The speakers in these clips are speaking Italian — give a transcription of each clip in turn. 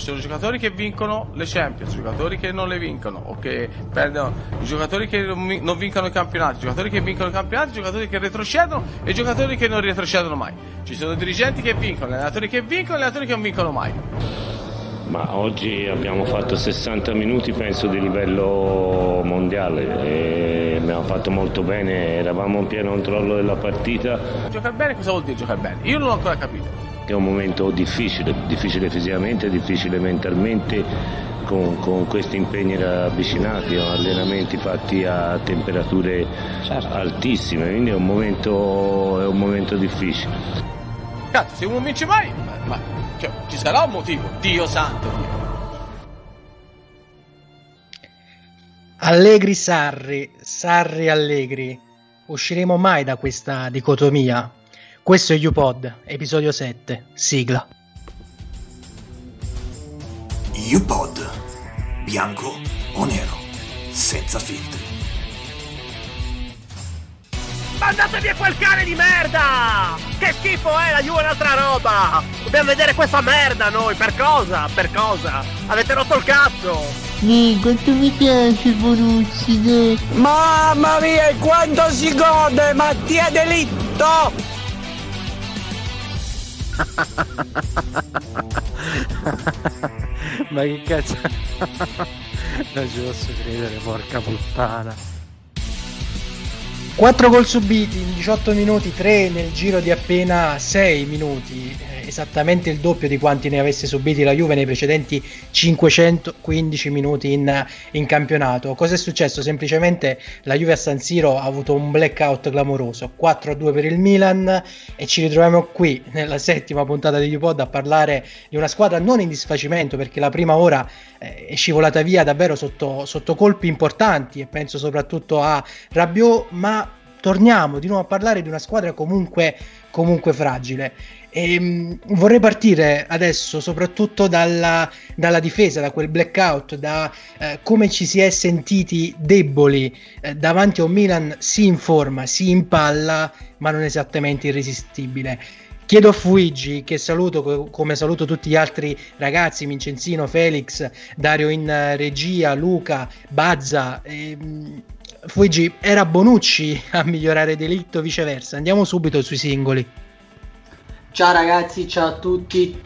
ci sono giocatori che vincono le Champions, giocatori che non le vincono o che perdono, giocatori che non vincono i campionati, giocatori che vincono i campionati, giocatori che retrocedono e giocatori che non retrocedono mai. Ci sono dirigenti che vincono, allenatori che vincono e allenatori che non vincono mai. Ma oggi abbiamo fatto 60 minuti penso di livello mondiale e abbiamo fatto molto bene, eravamo in pieno controllo della partita. Giocare bene cosa vuol dire giocare bene? Io non l'ho ancora capito. È un momento difficile, difficile fisicamente, difficile mentalmente, con, con questi impegni ravvicinati, allenamenti fatti a temperature certo. altissime, quindi è un momento, è un momento difficile. Cazzo, se uno non vince mai, ma, ma cioè, ci sarà un motivo, Dio santo. Allegri Sarri, Sarri Allegri. Usciremo mai da questa dicotomia? Questo è UPod, episodio 7, sigla. UPod, bianco o nero, senza filtri. Mandate via quel cane di merda! Che schifo è, la Juve è un'altra roba! Dobbiamo vedere questa merda noi, per cosa? Per cosa? Avete rotto il cazzo! Sì, quanto mi piace Bonucci, dai. Mamma mia, quanto si gode, Mattia Delitto! Ma che cazzo? non ci posso credere, porca puttana. 4 gol subiti in 18 minuti, 3 nel giro di appena 6 minuti, eh, esattamente il doppio di quanti ne avesse subiti la Juve nei precedenti 515 minuti in, in campionato. Cosa è successo? Semplicemente la Juve a San Siro ha avuto un blackout clamoroso, 4-2 per il Milan e ci ritroviamo qui nella settima puntata di UPod a parlare di una squadra non in disfacimento perché la prima ora è scivolata via davvero sotto, sotto colpi importanti e penso soprattutto a Rabiot, ma torniamo di nuovo a parlare di una squadra comunque, comunque fragile. E, um, vorrei partire adesso soprattutto dalla, dalla, difesa, da quel blackout, da eh, come ci si è sentiti deboli eh, davanti a un Milan si in forma, si impalla, ma non esattamente irresistibile. Chiedo a Fuigi, che saluto come saluto tutti gli altri ragazzi, Vincenzino, Felix, Dario in regia, Luca, Bazza. Ehm, Fuigi, era Bonucci a migliorare delitto, viceversa. Andiamo subito sui singoli. Ciao ragazzi, ciao a tutti.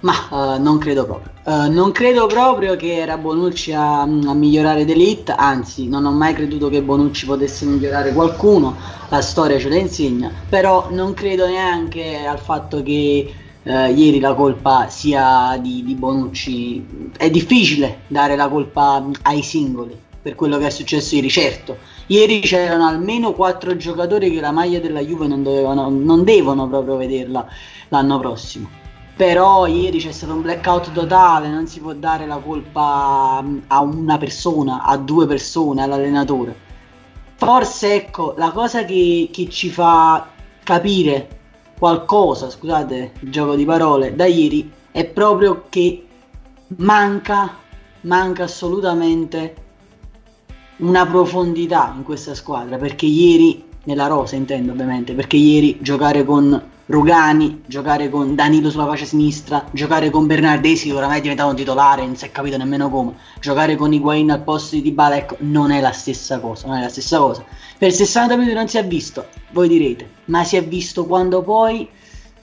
Ma uh, non credo proprio. Uh, non credo proprio che era Bonucci a, a migliorare Delete, anzi, non ho mai creduto che Bonucci potesse migliorare qualcuno. La storia ce la insegna. Però non credo neanche al fatto che uh, ieri la colpa sia di, di Bonucci. È difficile dare la colpa ai singoli per quello che è successo ieri, certo. Ieri c'erano almeno quattro giocatori che la maglia della Juve non, dovevano, non devono proprio vederla l'anno prossimo. Però ieri c'è stato un blackout totale, non si può dare la colpa a una persona, a due persone, all'allenatore. Forse ecco, la cosa che, che ci fa capire qualcosa, scusate il gioco di parole, da ieri è proprio che manca, manca assolutamente una profondità in questa squadra perché ieri nella rosa intendo ovviamente perché ieri giocare con Rugani, giocare con Danilo sulla faccia sinistra, giocare con Bernardesi che oramai è diventato un titolare, non si è capito nemmeno come, giocare con Higuain al posto di Dybala, ecco, non è la stessa cosa, non è la stessa cosa. Per 60 minuti non si è visto, voi direte, ma si è visto quando poi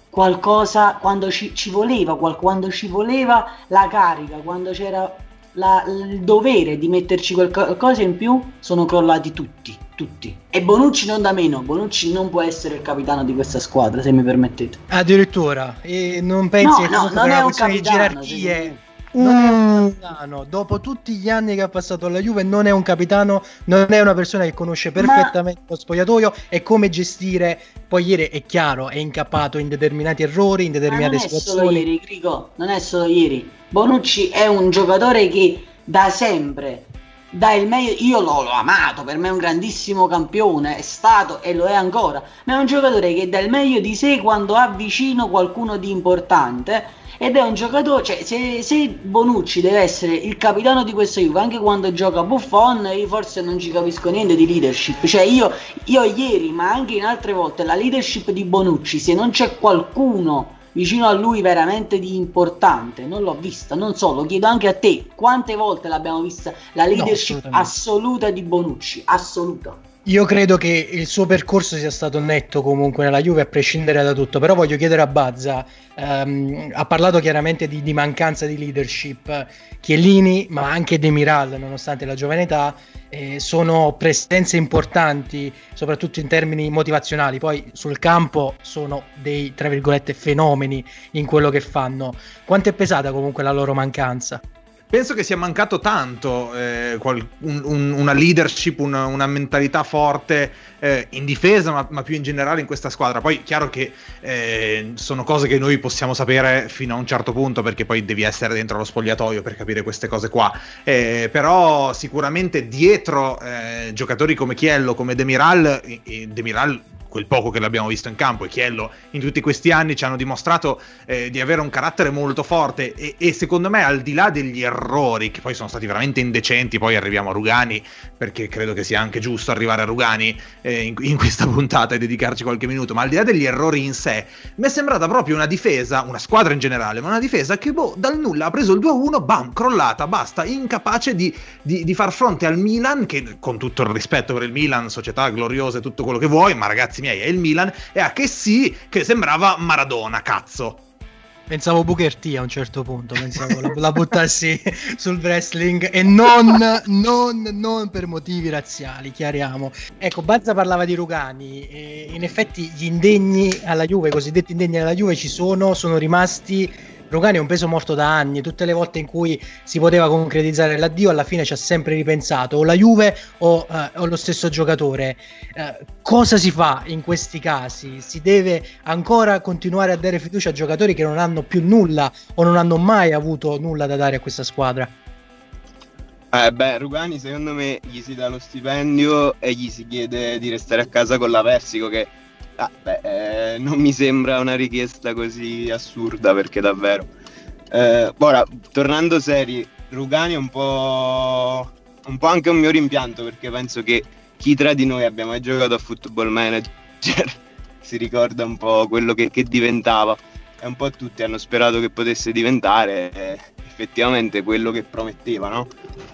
qualcosa, quando ci, ci voleva, quando ci voleva la carica, quando c'era la, il dovere di metterci qualcosa in più sono crollati tutti, tutti. E Bonucci non da meno, Bonucci non può essere il capitano di questa squadra, se mi permettete. Addirittura, e non pensi no, che no, non è una capitano, di gerarchie non è un capitano. Dopo tutti gli anni che ha passato alla Juve, non è un capitano, non è una persona che conosce perfettamente Ma... lo spogliatoio e come gestire. Poi ieri è chiaro, è incappato in determinati errori, in determinate situazioni. Non è solo ieri, Grigo, non è solo ieri. Bonucci è un giocatore che da sempre dà il meglio. Io l'ho, l'ho, amato, per me è un grandissimo campione, è stato e lo è ancora. Ma è un giocatore che dà il meglio di sé quando ha vicino qualcuno di importante. Ed è un giocatore, cioè se, se Bonucci deve essere il capitano di questa Juve, anche quando gioca Buffon, io forse non ci capisco niente di leadership. Cioè io, io ieri, ma anche in altre volte, la leadership di Bonucci, se non c'è qualcuno vicino a lui veramente di importante, non l'ho vista, non so, lo chiedo anche a te, quante volte l'abbiamo vista la leadership no, assoluta di Bonucci, assoluta. Io credo che il suo percorso sia stato netto comunque nella Juve a prescindere da tutto, però voglio chiedere a Bazza, ehm, ha parlato chiaramente di, di, mancanza di leadership, Chiellini ma anche Demiral nonostante la giovane età eh, sono presenze importanti soprattutto in termini motivazionali, poi sul campo sono dei tra virgolette fenomeni in quello che fanno, quanto è pesata comunque la loro mancanza? Penso che sia mancato tanto eh, qual- un, un, una leadership, una, una mentalità forte eh, in difesa, ma, ma, più in generale in questa squadra. Poi chiaro che eh, sono cose che noi possiamo sapere fino a un certo punto, perché poi devi essere dentro lo spogliatoio per capire queste cose qua. Eh, però sicuramente dietro eh, giocatori come Chiello, come Demiral, Demiral quel poco che l'abbiamo visto in campo e Chiello in tutti questi anni ci hanno dimostrato eh, di avere un carattere molto forte e, e, secondo me al di là degli errori che poi sono stati veramente indecenti poi arriviamo a Rugani perché credo che sia anche giusto arrivare a Rugani eh, in, in, questa puntata e dedicarci qualche minuto ma al di là degli errori in sé mi è sembrata proprio una difesa una squadra in generale ma una difesa che boh, dal nulla ha preso il 2-1 bam crollata basta incapace di, di, di far fronte al Milan che con tutto il rispetto per il Milan società gloriosa e tutto quello che vuoi ma ragazzi miei è il Milan e a che sì che sembrava Maradona, cazzo. Pensavo Booker T a un certo punto, pensavo la, la buttassi sul wrestling e non, non, non, per motivi razziali, chiariamo. Ecco, Bazza parlava di Rugani, e in effetti gli indegni alla Juve, i cosiddetti indegni alla Juve ci sono, sono rimasti Rogani è un peso morto da anni, tutte le volte in cui si poteva concretizzare l'addio alla fine ci ha sempre ripensato o la Juve o, eh, o lo stesso giocatore. Eh, cosa si fa in questi casi? Si deve ancora continuare a dare fiducia a giocatori che non hanno più nulla o non hanno mai avuto nulla da dare a questa squadra? Eh beh, Rugani secondo me gli si dà lo stipendio e gli si chiede di restare a casa con la Persico che Ah, beh, eh, non mi sembra una richiesta così assurda perché davvero. Eh, ora, tornando seri, Rugani è un po', un po' anche un mio rimpianto perché penso che chi tra di noi abbia mai giocato a football manager si ricorda un po' quello che, che, diventava e un po' tutti hanno sperato che potesse diventare eh, effettivamente quello che prometteva, no?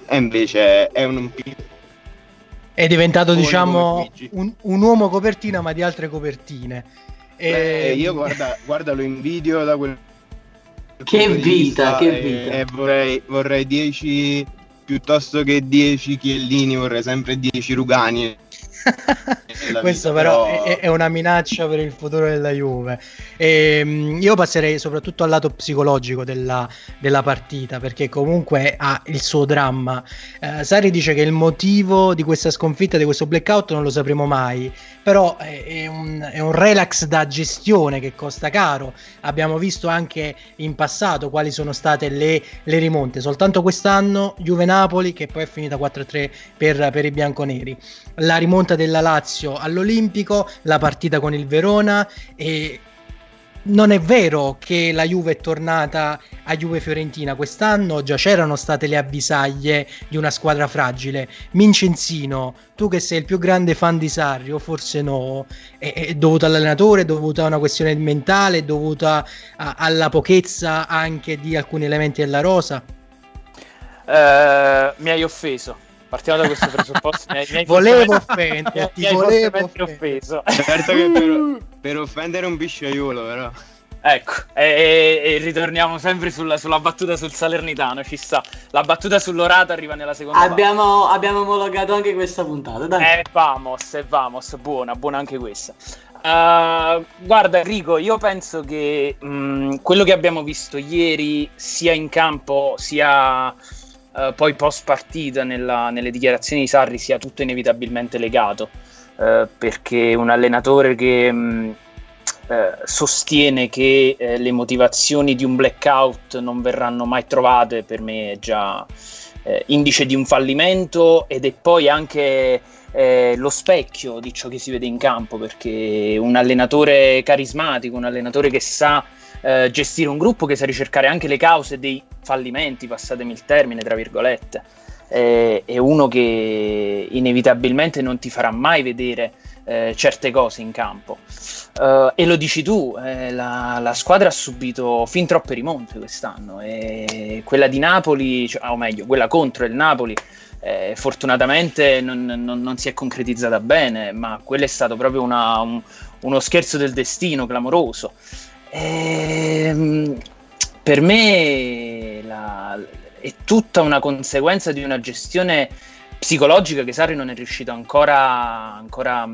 E invece è un, un è diventato diciamo un, un, uomo copertina ma di altre copertine. E... Beh, io guarda, guarda lo invidio da quel che vita che vita. e, e vorrei, vorrei 10 piuttosto che 10 chiellini vorrei sempre 10 rugani Questo però, però... È, è, una minaccia per il futuro della Juve. E, ehm, io passerei soprattutto al lato psicologico della, della partita perché comunque ha il suo dramma. Eh, Sari dice che il motivo di questa sconfitta, di questo blackout non lo sapremo mai, però è, è, un, è un relax da gestione che costa caro. Abbiamo visto anche in passato quali sono state le, le rimonte, soltanto quest'anno Juve-Napoli che poi è finita 4-3 per, per i bianconeri. La rimonta della Lazio all'Olimpico, la partita con il Verona e non è vero che la Juve è tornata a Juve Fiorentina quest'anno, già c'erano state le avvisaglie di una squadra fragile. Mincenzino, tu che sei il più grande fan di Sarri, o forse no, è, è dovuto all'allenatore, è dovuta a una questione mentale, è dovuta alla pochezza anche di alcuni elementi della rosa? Uh, mi hai offeso Partiamo da questo presupposto. mi hai volevo offenderti, mi volevo offeso. Certo che per, per offendere un bisciaiolo, però. Ecco, e, e, ritorniamo sempre sulla, sulla, battuta sul Salernitano, ci sta. La battuta sull'Orata arriva nella seconda abbiamo, abbiamo omologato anche questa puntata, dai. Eh, vamos, eh, vamos, buona, buona anche questa. Uh, guarda Enrico, io penso che mh, mm, quello che abbiamo visto ieri, sia in campo, sia eh, poi post partita nella, nelle dichiarazioni di Sarri sia tutto inevitabilmente legato, uh, perché un allenatore che mh, uh, sostiene che le motivazioni di un blackout non verranno mai trovate, per me è già indice di un fallimento ed è poi anche eh, lo specchio di ciò che si vede in campo perché un allenatore carismatico, un allenatore che sa eh, gestire un gruppo che sa ricercare anche le cause dei fallimenti, passatemi il termine, tra virgolette, eh, è uno che inevitabilmente non ti farà mai vedere eh, certe cose in campo. Uh, e lo dici tu, eh, la, la, squadra ha subito fin troppe rimonte quest'anno e quella di Napoli, cioè, o meglio, quella contro il Napoli, eh, fortunatamente non, non, non, si è concretizzata bene, ma quello è stato proprio una, un, uno scherzo del destino clamoroso. Ehm, per me la, è tutta una conseguenza di una gestione psicologica che Sarri non è riuscito ancora, ancora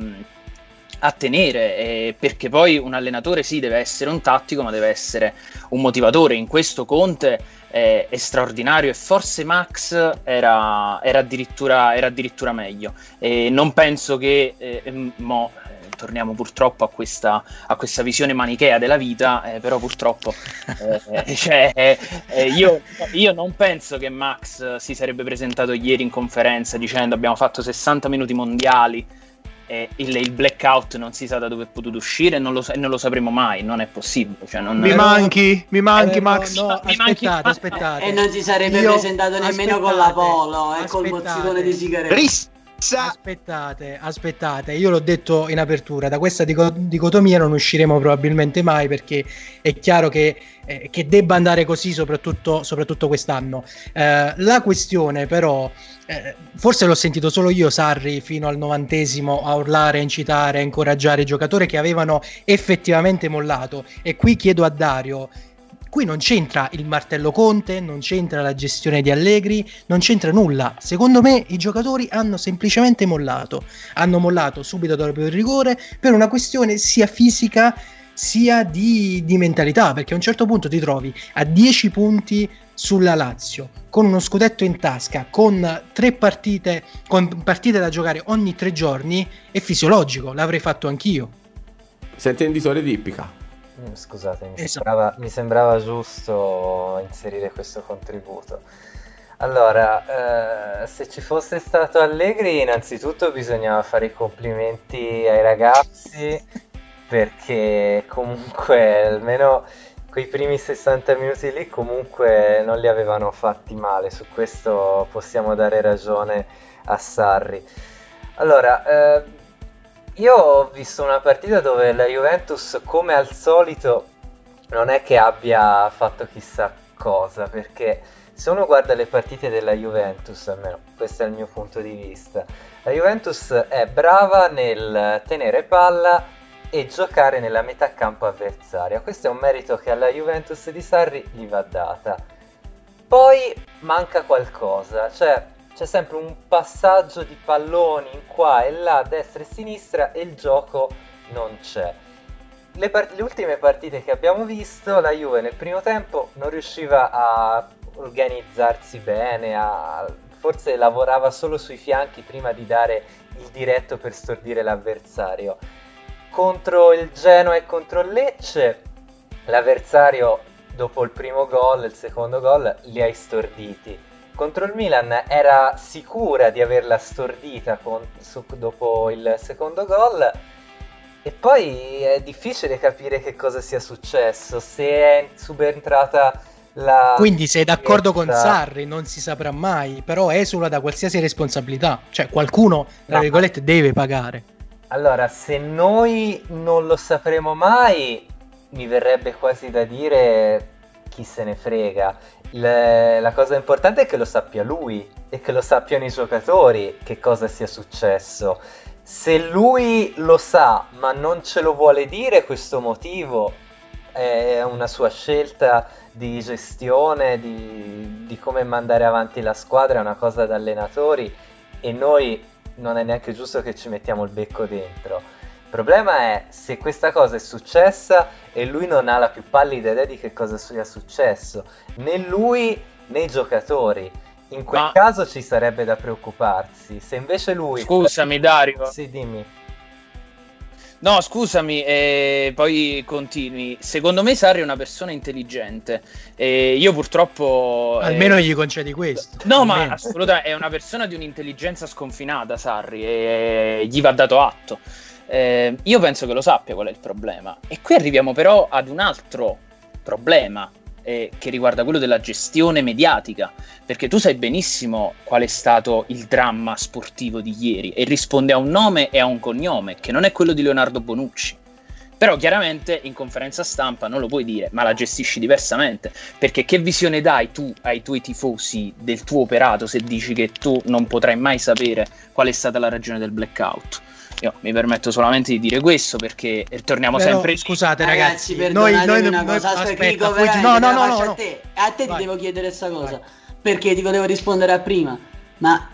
a tenere, eh, perché poi un allenatore sì deve essere un tattico, ma deve essere un motivatore. In questo Conte eh, è straordinario e forse Max era, era, addirittura, era addirittura, meglio. E non penso che eh, mo, torniamo purtroppo a questa, a questa, visione manichea della vita, eh, però purtroppo eh, cioè, io, io, non penso che Max si sarebbe presentato ieri in conferenza dicendo abbiamo fatto 60 minuti mondiali e il, il, blackout non si sa da dove è potuto uscire e non lo, non lo sapremo mai, non è possibile. Cioè non mi, è... manchi, mi manchi, eh, Max. No, no, mi aspettate, manchi... aspettate. E non si sarebbe Io... presentato nemmeno con la polo e col mozzicone di sigarette. Ris- Aspettate, aspettate, io l'ho detto in apertura, da questa dicotomia non usciremo probabilmente mai perché è chiaro che, eh, che debba andare così soprattutto, soprattutto quest'anno. Eh, la questione però, eh, forse l'ho sentito solo io Sarri fino al novantesimo a urlare, incitare, incoraggiare i giocatori che avevano effettivamente mollato e qui chiedo a Dario Qui non c'entra il martello Conte, non c'entra la gestione di Allegri, non c'entra nulla. Secondo me i giocatori hanno semplicemente mollato. Hanno mollato subito dopo il rigore per una questione sia fisica sia di, di mentalità, perché a un certo punto ti trovi a 10 punti sulla Lazio, con uno scudetto in tasca, con tre partite, con partite da giocare ogni tre giorni, è fisiologico, l'avrei fatto anch'io. Senti inditore di ippica. Mm, scusate, mi, esatto. sembrava, mi sembrava giusto inserire questo contributo. Allora, eh, se ci fosse stato Allegri, innanzitutto bisognava fare i complimenti ai ragazzi perché comunque almeno quei primi 60 minuti lì comunque non li avevano fatti male, su questo possiamo dare ragione a Sarri. Allora, eh, io ho visto una partita dove la Juventus, come al solito, non è che abbia fatto chissà cosa, perché se uno guarda le partite della Juventus, almeno questo è il mio punto di vista, la Juventus è brava nel tenere palla e giocare nella metà campo avversaria. Questo è un merito che alla Juventus di Sarri gli va data. Poi manca qualcosa, cioè c'è sempre un passaggio di palloni in qua e là, destra e sinistra e il gioco non c'è. Le, part- le, ultime partite che abbiamo visto, la Juve nel primo tempo non riusciva a organizzarsi bene, a... forse lavorava solo sui fianchi prima di dare il diretto per stordire l'avversario. Contro il Genoa e contro il Lecce, l'avversario dopo il primo gol, il secondo gol, li ha storditi contro il Milan era sicura di averla stordita con, su, dopo il secondo gol e poi è difficile capire che cosa sia successo, se è subentrata la... Quindi sei d'accordo con Sarri, non si saprà mai, però esula da qualsiasi responsabilità, cioè qualcuno, tra no. virgolette, deve pagare. Allora, se noi non lo sapremo mai, mi verrebbe quasi da dire chi se ne frega. Le, la cosa importante è che lo sappia lui e che lo sappiano i giocatori che cosa sia successo. Se lui lo sa ma non ce lo vuole dire questo motivo, è una sua scelta di gestione, di, di come mandare avanti la squadra, è una cosa da allenatori e noi non è neanche giusto che ci mettiamo il becco dentro. Il problema è se questa cosa è successa e lui non ha la più pallida idea di che cosa sia successo, né lui né i giocatori. In quel Ma... caso ci sarebbe da preoccuparsi. Se invece lui. Scusami, Dario. Sì, dimmi. No, scusami, e poi continui. Secondo me Sarri è una persona intelligente. E io purtroppo. Almeno eh... gli concedi questo. No, Almeno. ma assolutamente è una persona di un'intelligenza sconfinata, Sarri, e gli va dato atto. Eh, io penso che lo sappia qual è il problema. E qui arriviamo però ad un altro problema. eh, che riguarda quello della gestione mediatica, perché tu sai benissimo qual è stato il dramma sportivo di ieri e risponde a un nome e a un cognome, che non è quello di Leonardo Bonucci. Però chiaramente in conferenza stampa non lo puoi dire, ma la gestisci diversamente, perché che visione dai tu ai tuoi tifosi del tuo operato se dici che tu non potrai mai sapere qual è stata la ragione del blackout? Io mi permetto solamente di dire questo perché torniamo Però, sempre scusate Ragazzi, ragazzi, noi, noi, una noi- cosa, aspetta, aspetta, veramente, no, no, no, no, a te. A te Vai. ti devo chiedere questa cosa, perché ti volevo rispondere a prima, ma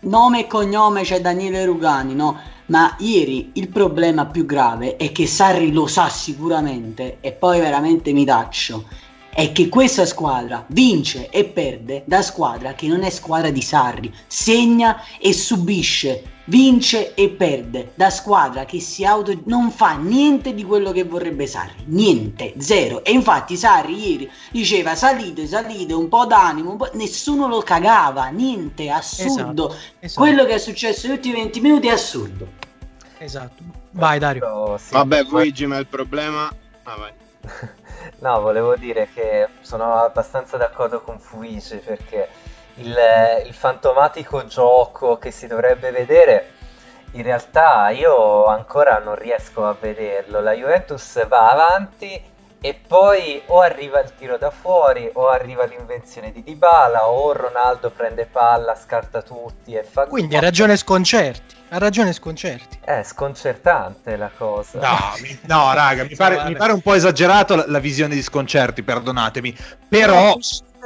nome e cognome c'è Daniele Rugani, no? Ma ieri il problema più grave è che Sarri lo sa sicuramente e poi veramente mi taccio. È che questa squadra vince e perde da squadra che non è squadra di Sarri, segna e subisce, vince e perde da squadra che si auto non fa niente di quello che vorrebbe Sarri, niente, zero. E infatti Sarri ieri diceva salite, salite, un po' d'animo, un po'... nessuno lo cagava, niente, assurdo. Esatto, esatto. Quello che è successo negli ultimi 20 minuti è assurdo. Esatto. Vai Dario. Però, sì, Vabbè, Luigi, ma il problema... Ah, vai. No, volevo dire che sono abbastanza d'accordo con Fuigi perché il, il fantomatico gioco che si dovrebbe vedere, in realtà io ancora non riesco a vederlo. La Juventus va avanti e poi o arriva il tiro da fuori o arriva l'invenzione di Dybala o Ronaldo prende palla, scarta tutti e fa Quindi ha ragione Sconcerti. Ha ragione Sconcerti. È sconcertante la cosa. No, mi- no, raga, mi pare, mi pare un po' esagerato la, la visione di sconcerti, perdonatemi. Però,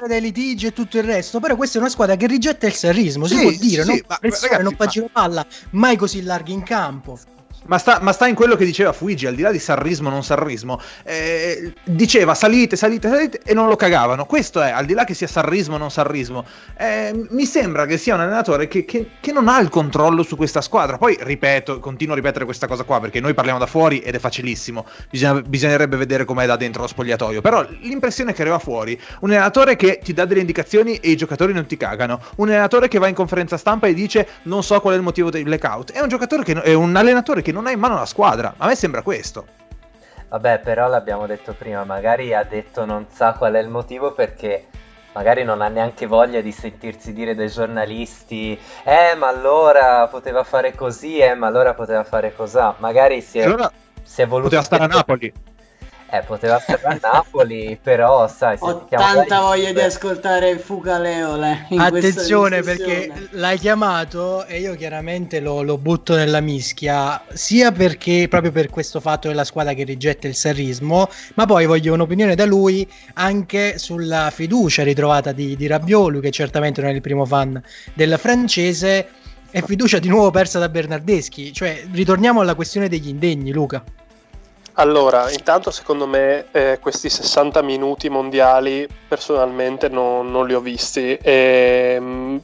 Prescindere dai litigi e tutto il resto, però questa è una squadra che rigetta il sarrismo, si Sì, può dire, sì, no? ma- ragazzi, non fa ma- giro palla, mai così larghi in campo. Ma sta, ma sta in quello che diceva Fuigi, al di là di sarrismo o non sarrismo, eh, diceva salite, salite, salite e non lo cagavano. Questo è, al di là che sia sarrismo o non sarrismo, eh, mi sembra che sia un allenatore che, che- che non ha il controllo su questa squadra. Poi, ripeto, continuo a ripetere questa cosa qua perché noi parliamo da fuori ed è facilissimo. Bisogna- bisognerebbe vedere com'è da dentro lo spogliatoio. Però l'impressione che arriva fuori, un allenatore che ti dà delle indicazioni e i giocatori non ti cagano, un allenatore che va in conferenza stampa e dice non so qual è il motivo del blackout, è un che è un allenatore che non ha in mano la squadra. A me sembra questo. Vabbè, però l'abbiamo detto prima, magari ha detto non sa qual è il motivo perché magari non ha neanche voglia di sentirsi dire dai giornalisti eh ma allora poteva fare così, eh ma allora poteva fare cos'ha. Magari si è, Allora, si è voluto... poteva stare a Napoli. Eh, poteva stare a Napoli, però sai, se Ho tanta voglia di ascoltare Fucaleole. in questa Attenzione perché l'hai chiamato e io chiaramente lo, lo butto nella mischia, sia perché proprio per questo fatto è la squadra che rigetta il sarrismo, ma poi voglio un'opinione da lui anche sulla fiducia ritrovata di, di Rabiot, lui che certamente non è il primo fan del francese, e fiducia di nuovo persa da Bernardeschi, cioè ritorniamo alla questione degli indegni, Luca. Allora, intanto secondo me eh, questi 60 minuti mondiali personalmente non, non li ho visti e mh,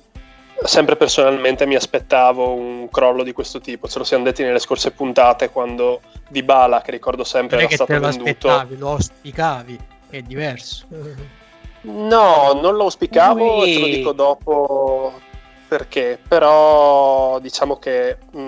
sempre personalmente mi aspettavo un crollo di questo tipo, ce lo siamo detti nelle scorse puntate quando Dybala, che ricordo sempre Non è era che stato te lo venduto aspettavi, lo auspicavi, è diverso. No, non lo auspicavo, Lui- te lo dico dopo perché, però diciamo che mh,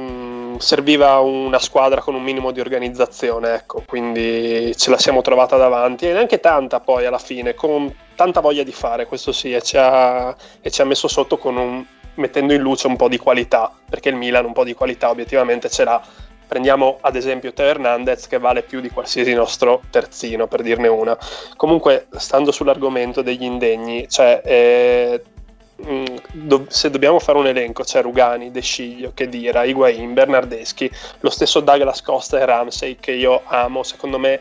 serviva una squadra con un minimo di organizzazione, ecco, quindi ce la siamo trovata davanti e neanche tanta poi alla fine, con tanta voglia di fare, questo sì, e ci ha, e ci ha messo sotto un, mettendo in luce un po' di qualità, perché il Milan un po' di qualità obiettivamente ce l'ha. Prendiamo ad esempio Teo Hernandez che vale più di qualsiasi nostro terzino, per dirne una. Comunque, stando sull'argomento degli indegni, cioè, eh, mh, do- se dobbiamo fare un elenco, c'è Rugani, De Sciglio, Chedira, Higuain, Bernardeschi, lo stesso Douglas Costa e Ramsey che io amo, secondo me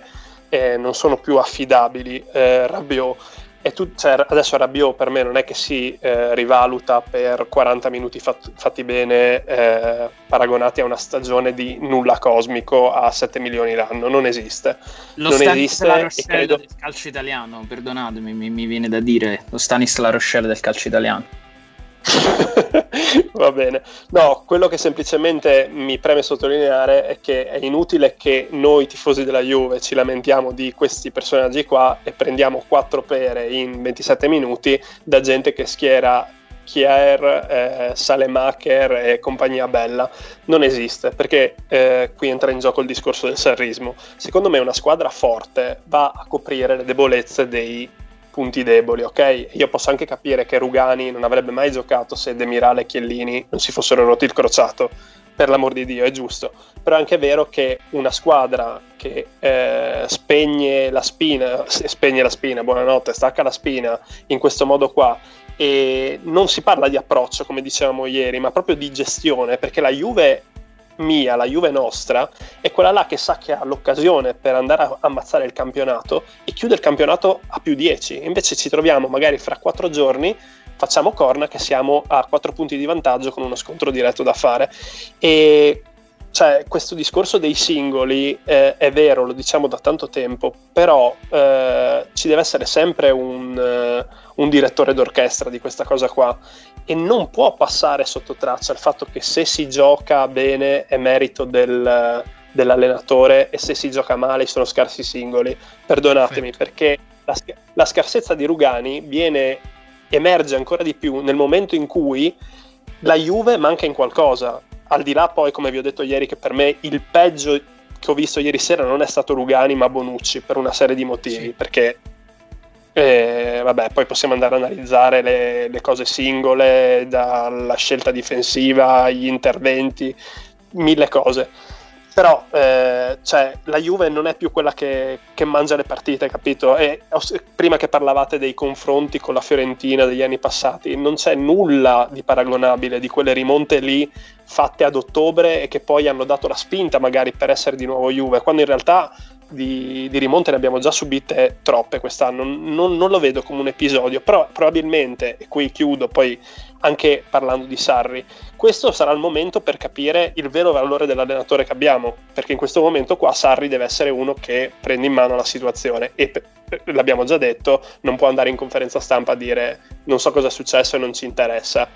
eh, non sono più affidabili, eh, Rabiot. E tu, cioè, adesso Rabiot per me non è che si eh, rivaluta per 40 minuti fat- fatti bene eh, paragonati a una stagione di nulla cosmico a 7 milioni l'anno, non esiste. Lo non esiste credo- del calcio italiano, perdonatemi, mi, mi viene da dire lo Stanis La Rochelle del calcio italiano. Va bene. No, quello che semplicemente mi preme sottolineare è che è inutile che noi tifosi della Juve ci lamentiamo di questi personaggi qua e prendiamo quattro pere in 27 minuti da gente che schiera Kier, eh, Salemacher e compagnia bella. Non esiste, perché eh, qui entra in gioco il discorso del sarrismo. Secondo me una squadra forte va a coprire le debolezze dei punti deboli, ok? Io posso anche capire che Rugani non avrebbe mai giocato se Demirale e Chiellini non si fossero rotti il crociato, per l'amor di Dio, è giusto. Però è anche vero che una squadra che eh, spegne la spina, spegne la spina, buonanotte, stacca la spina in questo modo qua e non si parla di approccio come dicevamo ieri, ma proprio di gestione, perché la Juve mia, la Juve nostra, è quella là che sa che ha l'occasione per andare a ammazzare il campionato e chiude il campionato a più 10. Invece ci troviamo magari fra quattro giorni, facciamo corna che siamo a quattro punti di vantaggio con uno scontro diretto da fare. E cioè, questo discorso dei singoli eh, è vero, lo diciamo da tanto tempo, però eh, ci deve essere sempre un, uh, un, direttore d'orchestra di questa cosa qua e non può passare sotto traccia il fatto che se si gioca bene è merito del, dell'allenatore e se si gioca male sono scarsi singoli. Perdonatemi, perché la, la scarsezza di Rugani viene, emerge ancora di più nel momento in cui la Juve manca in qualcosa al di là poi, come vi ho detto ieri, che per me il peggio che ho visto ieri sera non è stato Rugani ma Bonucci per una serie di motivi, sì. perché eh, vabbè, poi possiamo andare a analizzare le, le, cose singole, dalla scelta difensiva, agli interventi, mille cose però eh, cioè, la Juve non è più quella che, che mangia le partite, capito? E, prima che parlavate dei confronti con la Fiorentina degli anni passati, non c'è nulla di paragonabile di quelle rimonte lì fatte ad ottobre e che poi hanno dato la spinta magari per essere di nuovo Juve, quando in realtà di, di rimonte ne abbiamo già subite troppe quest'anno, non, non lo vedo come un episodio, però probabilmente, e qui chiudo, poi anche parlando di Sarri, questo sarà il momento per capire il vero valore dell'allenatore che abbiamo, perché in questo momento qua Sarri deve essere uno che prende in mano la situazione. E l'abbiamo già detto, non può andare in conferenza stampa a dire non so cosa è successo e non ci interessa,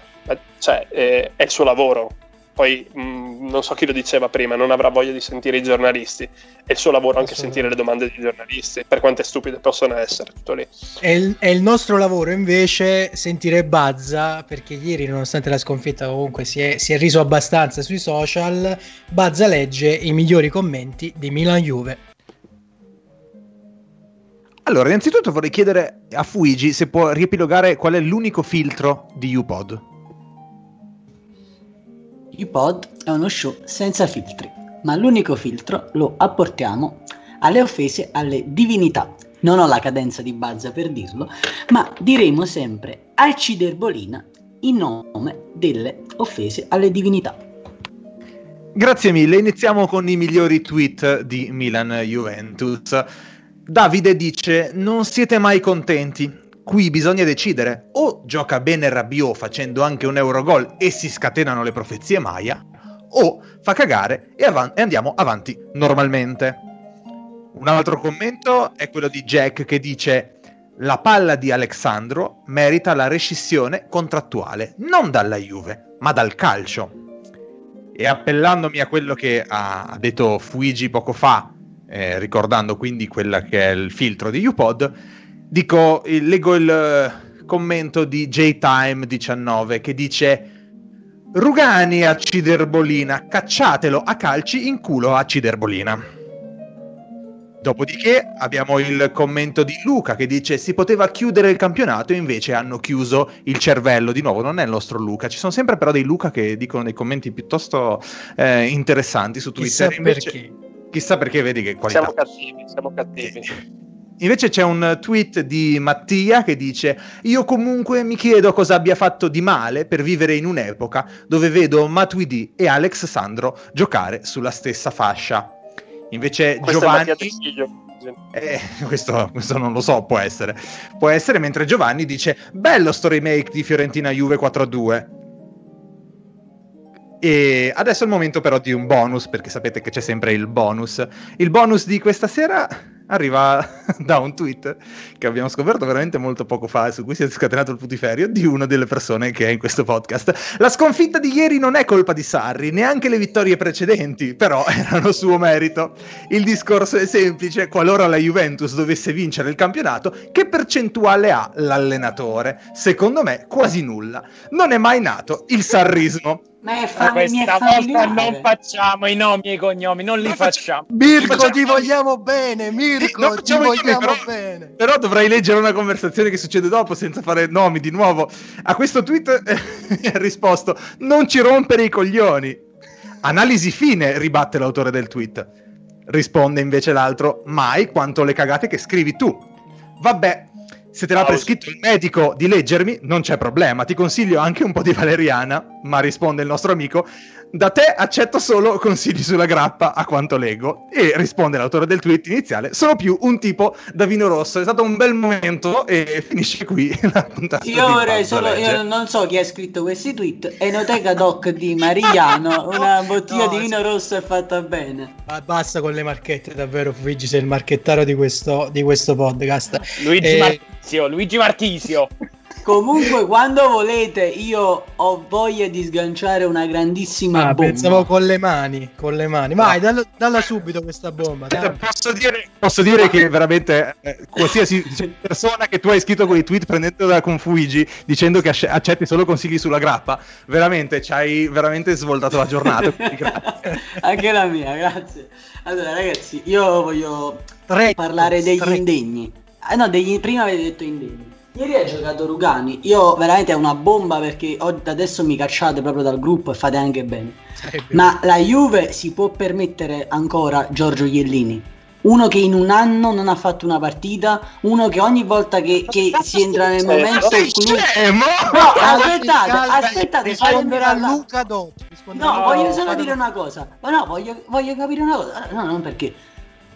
cioè è, è il suo lavoro, poi mh, mm, non so chi lo diceva prima, non avrà voglia di sentire i giornalisti. È il suo lavoro anche sentire le domande dei giornalisti, per quante stupide possono essere, tutto lì. È il, è il nostro lavoro invece sentire Bazza, perché ieri nonostante la sconfitta comunque si è, si è riso abbastanza sui social, Bazza legge i migliori commenti di Milan Juve. Allora, innanzitutto vorrei chiedere a Fuigi se può riepilogare qual è l'unico filtro di UPod. UPod è uno show senza filtri, ma l'unico filtro lo apportiamo alle offese alle divinità. Non ho la cadenza di Bazza per dirlo, ma diremo sempre Alciderbolina in nome delle offese alle divinità. Grazie mille, iniziamo con i migliori tweet di Milan Juventus. Davide dice: Non siete mai contenti qui bisogna decidere o gioca bene Rabiot facendo anche un Eurogol e si scatenano le profezie Maya o fa cagare e, av- e andiamo avanti normalmente. Un altro commento è quello di Jack che dice la palla di Alexandro merita la rescissione contrattuale, non dalla Juve, ma dal calcio. E appellandomi a quello che ha detto Fuigi poco fa, eh, ricordando quindi quello che è il filtro di UPod, Dico, leggo il eh, commento di JTime19 che dice Rugani a Ciderbolina, cacciatelo a calci in culo a Ciderbolina. Dopodiché abbiamo il commento di Luca che dice si poteva chiudere il campionato e invece hanno chiuso il cervello. Di nuovo, non è il nostro Luca, ci sono sempre però dei Luca che dicono dei commenti piuttosto eh, interessanti su Twitter. Chissà invece, perché. Chissà perché vedi che qualità. Siamo cattivi, siamo cattivi. Invece c'è un tweet di Mattia che dice: Io comunque mi chiedo cosa abbia fatto di male per vivere in un'epoca dove vedo Matuidi e Alex Sandro giocare sulla stessa fascia. Invece questo Giovanni. Eh, questo, questo, non lo so, può essere. Può essere, mentre Giovanni dice: Bello sto remake di Fiorentina Juve 4-2. E adesso è il momento però di un bonus, perché sapete che c'è sempre il bonus. Il bonus di questa sera arriva da un tweet che abbiamo scoperto veramente molto poco fa, su cui si è scatenato il putiferio, di una delle persone che è in questo podcast. La sconfitta di ieri non è colpa di Sarri, neanche le vittorie precedenti, però erano suo merito. Il discorso è semplice, qualora la Juventus dovesse vincere il campionato, che percentuale ha l'allenatore? Secondo me quasi nulla. Non è mai nato il sarrismo Ma Ma mi è questa volta non facciamo i nomi e i cognomi, non li facciamo. Mirko, ti vogliamo bene, Mirko, ti facciamo vogliamo però- bene. Però dovrei leggere una conversazione che succede dopo senza fare nomi di nuovo. A questo tweet eh, ha risposto: Non ci rompere i coglioni. Analisi fine, ribatte l'autore del tweet. Risponde invece l'altro: Mai quanto le cagate che scrivi tu. Vabbè, se te l'ha prescritto il medico di leggermi, non c'è problema. Ti consiglio anche un po' di valeriana. Ma risponde il nostro amico: Da te accetto solo consigli sulla grappa, a quanto leggo. E risponde l'autore del tweet iniziale: Sono più un tipo da vino rosso. È stato un bel momento e finisce qui la puntata. Io di vorrei solo, io non so chi ha scritto questi tweet. Enoteca Doc di Mariano, una bottiglia No, di vino sì. rosso è fatta bene. Ma basta con le marchette, davvero, Luigi, sei il marchettaro di questo, di questo podcast. Luigi Eh, Martisio, Luigi Martisio. Comunque, quando volete, io ho voglia di sganciare una grandissima Ah, bomba. pensavo con le mani, con le mani. Vai, dalla, dalla subito questa bomba. dai. Posso dire, posso dire che veramente eh, qualsiasi persona che tu hai scritto quei tweet prendendo da Confuigi dicendo che accetti solo consigli sulla grappa, veramente ci hai veramente svoltato la giornata. Anche la mia, grazie. Allora, ragazzi, io voglio Stretto, parlare degli stretto. indegni. Ah, no, degli, prima avete detto indegni. Ieri ha giocato Rugani. Io veramente è una bomba perché adesso mi cacciate proprio dal gruppo e fate anche bene. Sarebbe- Ma la Juve si può permettere ancora Giorgio Iellini? Uno che in un anno non ha fatto una partita, uno che ogni volta che, che si entra nel momento Sei in cui... scemo! No, aspettate, aspettate, risponderà parlare. Luca dopo. No, voglio solo dire una cosa. Ma no, voglio, voglio capire una cosa. No, non perché.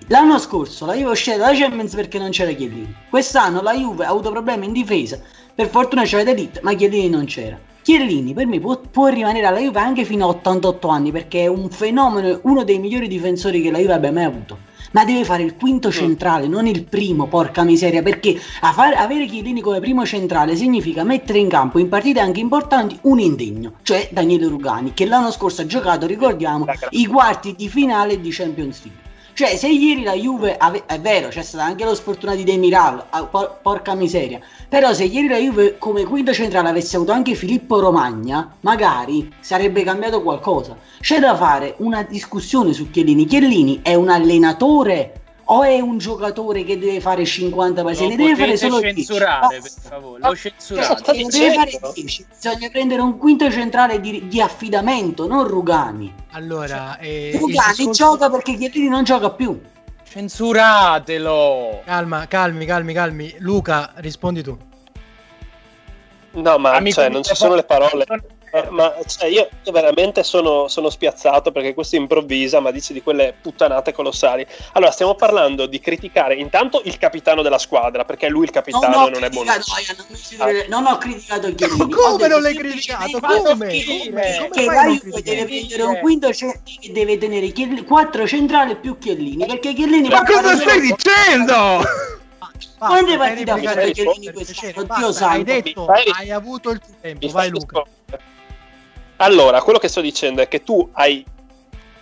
L'anno scorso la Juve è uscita dalla Champions perché non c'era Chiellini. Quest'anno la Juve ha avuto problemi in difesa. Per fortuna c'era D'Elite, ma Chiellini non c'era. Chiellini per me può, può rimanere alla Juve anche fino a 88 anni perché è un fenomeno, uno dei migliori difensori che la Juve abbia mai avuto. Ma deve fare il quinto centrale, non il primo, porca miseria, perché a fare- avere Chiellini come primo centrale significa mettere in campo in partite anche importanti un indegno, cioè Daniele Rugani, che l'anno scorso ha giocato, ricordiamo, i quarti di finale di Champions League. Cioè, se ieri la Juve ave- è vero, c'è stato anche lo sfortuna di Demiral, ah, por- porca miseria. Però se ieri la Juve come quinto centrale avesse avuto anche Filippo Romagna, magari sarebbe cambiato qualcosa. C'è da fare una discussione su Chiellini. Chiellini è un allenatore o è un giocatore che deve fare 50 Lo partite? Ne deve fare solo 10. censurare, per favore. Lo censurate. Cioè, ne deve fare 10. Bisogna prendere un quinto centrale di, di affidamento, non Rugani. Allora, eh, il Rugani discorso- gioca perché Chiellini non gioca più. Censuratelo. Calma, calmi, calmi, calmi. Luca, rispondi tu. No, ma Amico cioè, non ci sono le parole. Eh, ma cioè, io io veramente sono, sono spiazzato perché questo improvvisa, ma dice di quelle puttanate colossali. Allora, stiamo parlando di criticare intanto il capitano della squadra, perché lui il capitano non ho non è buono. Aia, non, ho criticato Chiellini. Ma come non l'hai criticato? Come? che- Come? Che Come Juve criticato? deve prendere un quinto ce- e deve tenere Chiellini- quattro centrali più Chiellini perché Chiellini Ma cosa stai dicendo? Quante Basta, partite ha fatto Chiellini quest'anno? Dio santo. hai detto, hai avuto il tuo tempo, vai Luca. rispondere? Allora, quello che sto dicendo è che tu hai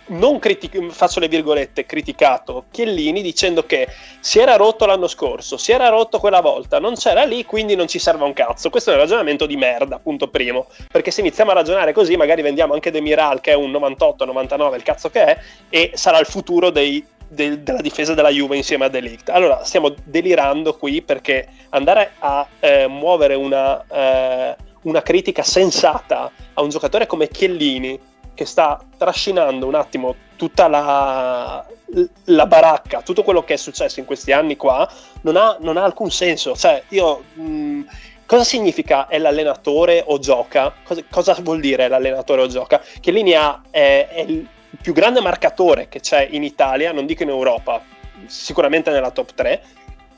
non criti- faccio le virgolette, criticato Chiellini dicendo che si era rotto l'anno scorso, si era rotto quella volta, non c'era lì, quindi non ci serve un cazzo. Questo è un ragionamento di merda, punto primo. Perché se iniziamo a ragionare così, magari vendiamo anche Demiral, che è un 98-99, il cazzo che è, e sarà il futuro dei- del- della difesa della Juve insieme a Delict. Allora, stiamo delirando qui perché andare a eh, muovere una, eh, una critica sensata a un giocatore come Chiellini, che sta trascinando un attimo tutta la, la baracca, tutto quello che è successo in questi anni qua, non ha, non ha alcun senso. Cioè, io. mh, cosa significa è l'allenatore o gioca? Cosa, cosa vuol dire l'allenatore o gioca? Chiellini ha, è, è il più grande marcatore che c'è in Italia, non dico in Europa, sicuramente nella top 3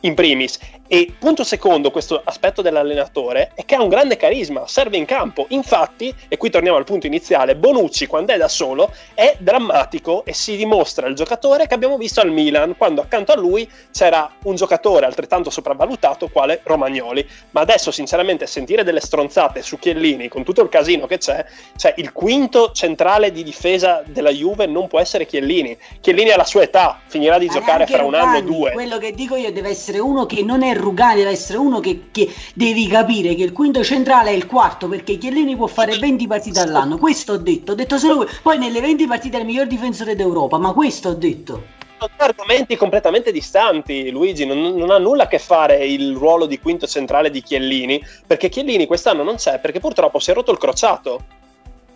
in primis. E punto secondo, questo aspetto dell'allenatore è che ha un grande carisma, serve in campo. Infatti, e qui torniamo al punto iniziale, Bonucci quando è da solo è drammatico e si dimostra il giocatore che abbiamo visto al Milan, quando accanto a lui c'era un giocatore altrettanto sopravvalutato quale Romagnoli. Ma adesso, sinceramente, sentire delle stronzate su Chiellini con tutto il casino che c'è, cioè il quinto centrale di difesa della Juve non può essere Chiellini. Chiellini ha la sua età, finirà di Ma giocare fra un anno o due. Quello che dico io deve essere essere uno che non è Rugani, deve essere uno che, che devi capire che il quinto centrale è il quarto perché Chiellini può fare 20 partite all'anno. Questo ho detto, ho detto solo que- poi nelle 20 partite è il miglior difensore d'Europa, ma questo ho detto. Sono due argomenti completamente distanti, Luigi. Non, non ha nulla a che fare il ruolo di quinto centrale di Chiellini, perché Chiellini quest'anno non c'è perché purtroppo si è rotto il crociato.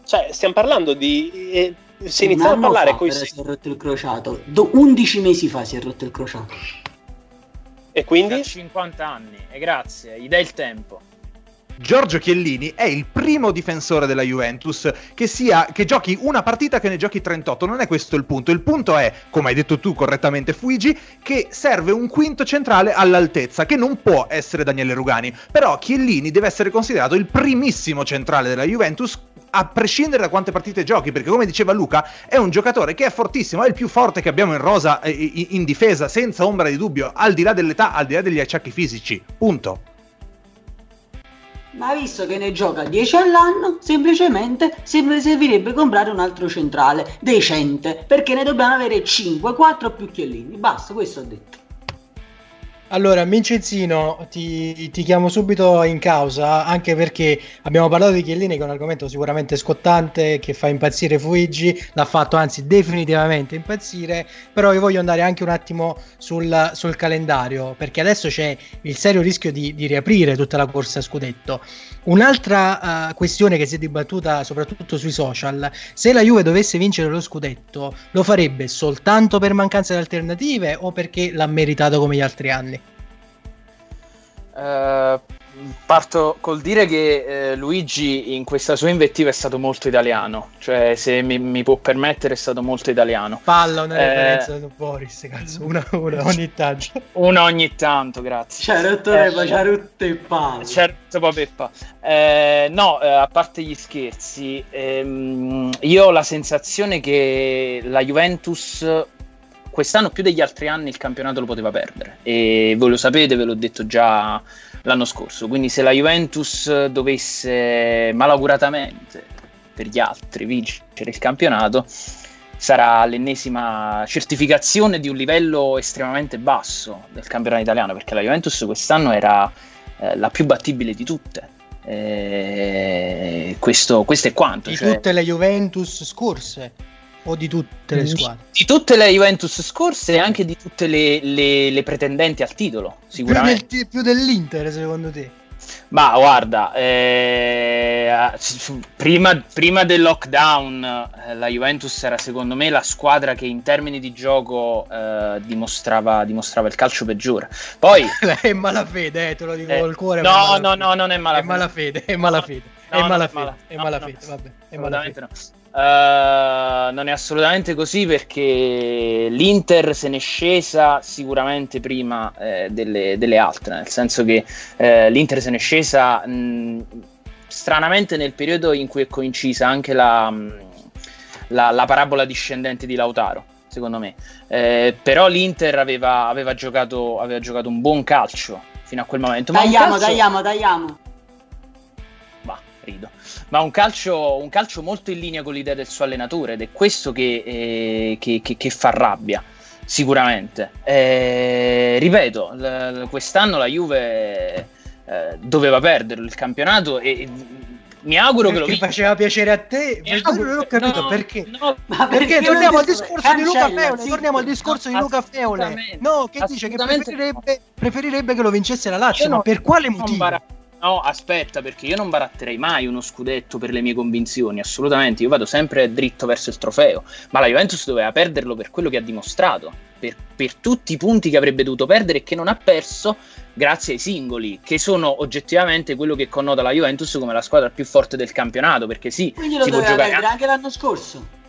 Cioè, stiamo parlando di. eh, si Un iniziava a parlare coi però si è rotto il crociato. Do- 11 mesi fa si è rotto il crociato. E quindi? Da 50 anni, e grazie, gli dai il tempo. Giorgio Chiellini è il primo difensore della Juventus che, sia, che giochi una partita che ne giochi 38. Non è questo il punto. Il punto è, come hai detto tu correttamente, Fuigi, che serve un quinto centrale all'altezza, che non può essere Daniele Rugani. Però Chiellini deve essere considerato il primissimo centrale della Juventus a prescindere da quante partite giochi, perché come diceva Luca, è un giocatore che è fortissimo, è il più forte che abbiamo in rosa in difesa, senza ombra di dubbio, al di là dell'età, al di là degli acciacchi fisici. Punto. Ma visto che ne gioca 10 all'anno, semplicemente sem- servirebbe comprare un altro centrale decente, perché ne dobbiamo avere 5, 4 più Chiellini. Basta, questo ho detto. Allora, Vincenzino, ti, ti chiamo subito in causa, anche perché abbiamo parlato di Chiellini, che è un argomento sicuramente scottante, che fa impazzire Fuigi, l'ha fatto anzi definitivamente impazzire, però io voglio andare anche un attimo sul, sul calendario, perché adesso c'è il serio rischio di, di riaprire tutta la corsa a scudetto. Un'altra eh, questione che si è dibattuta soprattutto sui social, se la Juve dovesse vincere lo scudetto, lo farebbe soltanto per mancanza di alternative o perché l'ha meritato come gli altri anni? Eh, parto col dire che eh, Luigi in questa sua invettiva è stato molto italiano, cioè se mi, mi può permettere è stato molto italiano. Palla, una Eh, referenza su Boris, cazzo, una, una ogni tanto. Una ogni tanto, grazie. C'ha rotto Eh, le c'ha rotto il palo. Certo, Peppa. Eh, no, eh, a parte gli scherzi, ehm, io ho la sensazione che la Juventus quest'anno più degli altri anni il campionato lo poteva perdere e voi lo sapete, ve l'ho detto già l'anno scorso. Quindi se la Juventus dovesse malauguratamente per gli altri vincere il campionato sarà l'ennesima certificazione di un livello estremamente basso del campionato italiano perché la Juventus quest'anno era eh, la più battibile di tutte. Eh, questo, questo è quanto. Di cioè- tutte le Juventus scorse o di tutte le di, squadre? di tutte le Juventus scorse e anche di tutte le, le- le pretendenti al titolo, Più, sicuramente. del- più dell'Inter, secondo te? Ma guarda, eh, prima, prima del lockdown eh, la Juventus era secondo me la squadra che in termini di gioco eh, dimostrava, dimostrava il calcio peggiore. Poi è malafede, eh, te lo dico Eh, col cuore. no, no, no, non è malafede. È malafede, è malafede. No, è no, malafede, mala- è no, malafede, no, vabbè, è malafede. no. Eh, non è assolutamente così perché l'Inter se n'è scesa sicuramente prima eh, delle, delle altre, nel senso che eh, l'Inter se n'è scesa mh, stranamente nel periodo in cui è coincisa anche la, la- la parabola discendente di Lautaro. Secondo me, Eh, però l'Inter aveva, aveva giocato, aveva giocato un buon calcio fino a quel momento. ma Tagliamo, calcio- tagliamo, tagliamo. Bah, rido. Ma un calcio, un calcio molto in linea con l'idea del suo allenatore ed è questo che, eh, che- che- che fa rabbia, sicuramente. Eh, ripeto, l- quest'anno la Juve eh, doveva perdere il campionato e e mi auguro che lo Perché vinca. faceva piacere a te? Mi Ma auguro- non ho capito no, perché. no, Perché non torniamo al discorso di Luca Feole, torniamo al discorso di No, Luca Feole. No, che dice che preferirebbe, preferirebbe che lo vincesse la Lazio, Io ma per quale motivo? No, aspetta, perché io non baratterei mai uno scudetto per le mie convinzioni, assolutamente. Io vado sempre dritto verso il trofeo. Ma la Juventus doveva perderlo per quello che ha dimostrato, per, per tutti i punti che avrebbe dovuto perdere e che non ha perso grazie ai singoli, che sono oggettivamente quello che connota la Juventus come la squadra più forte del campionato. Perché sì, Quindi lo si può doveva giocare perdere anche l'anno scorso.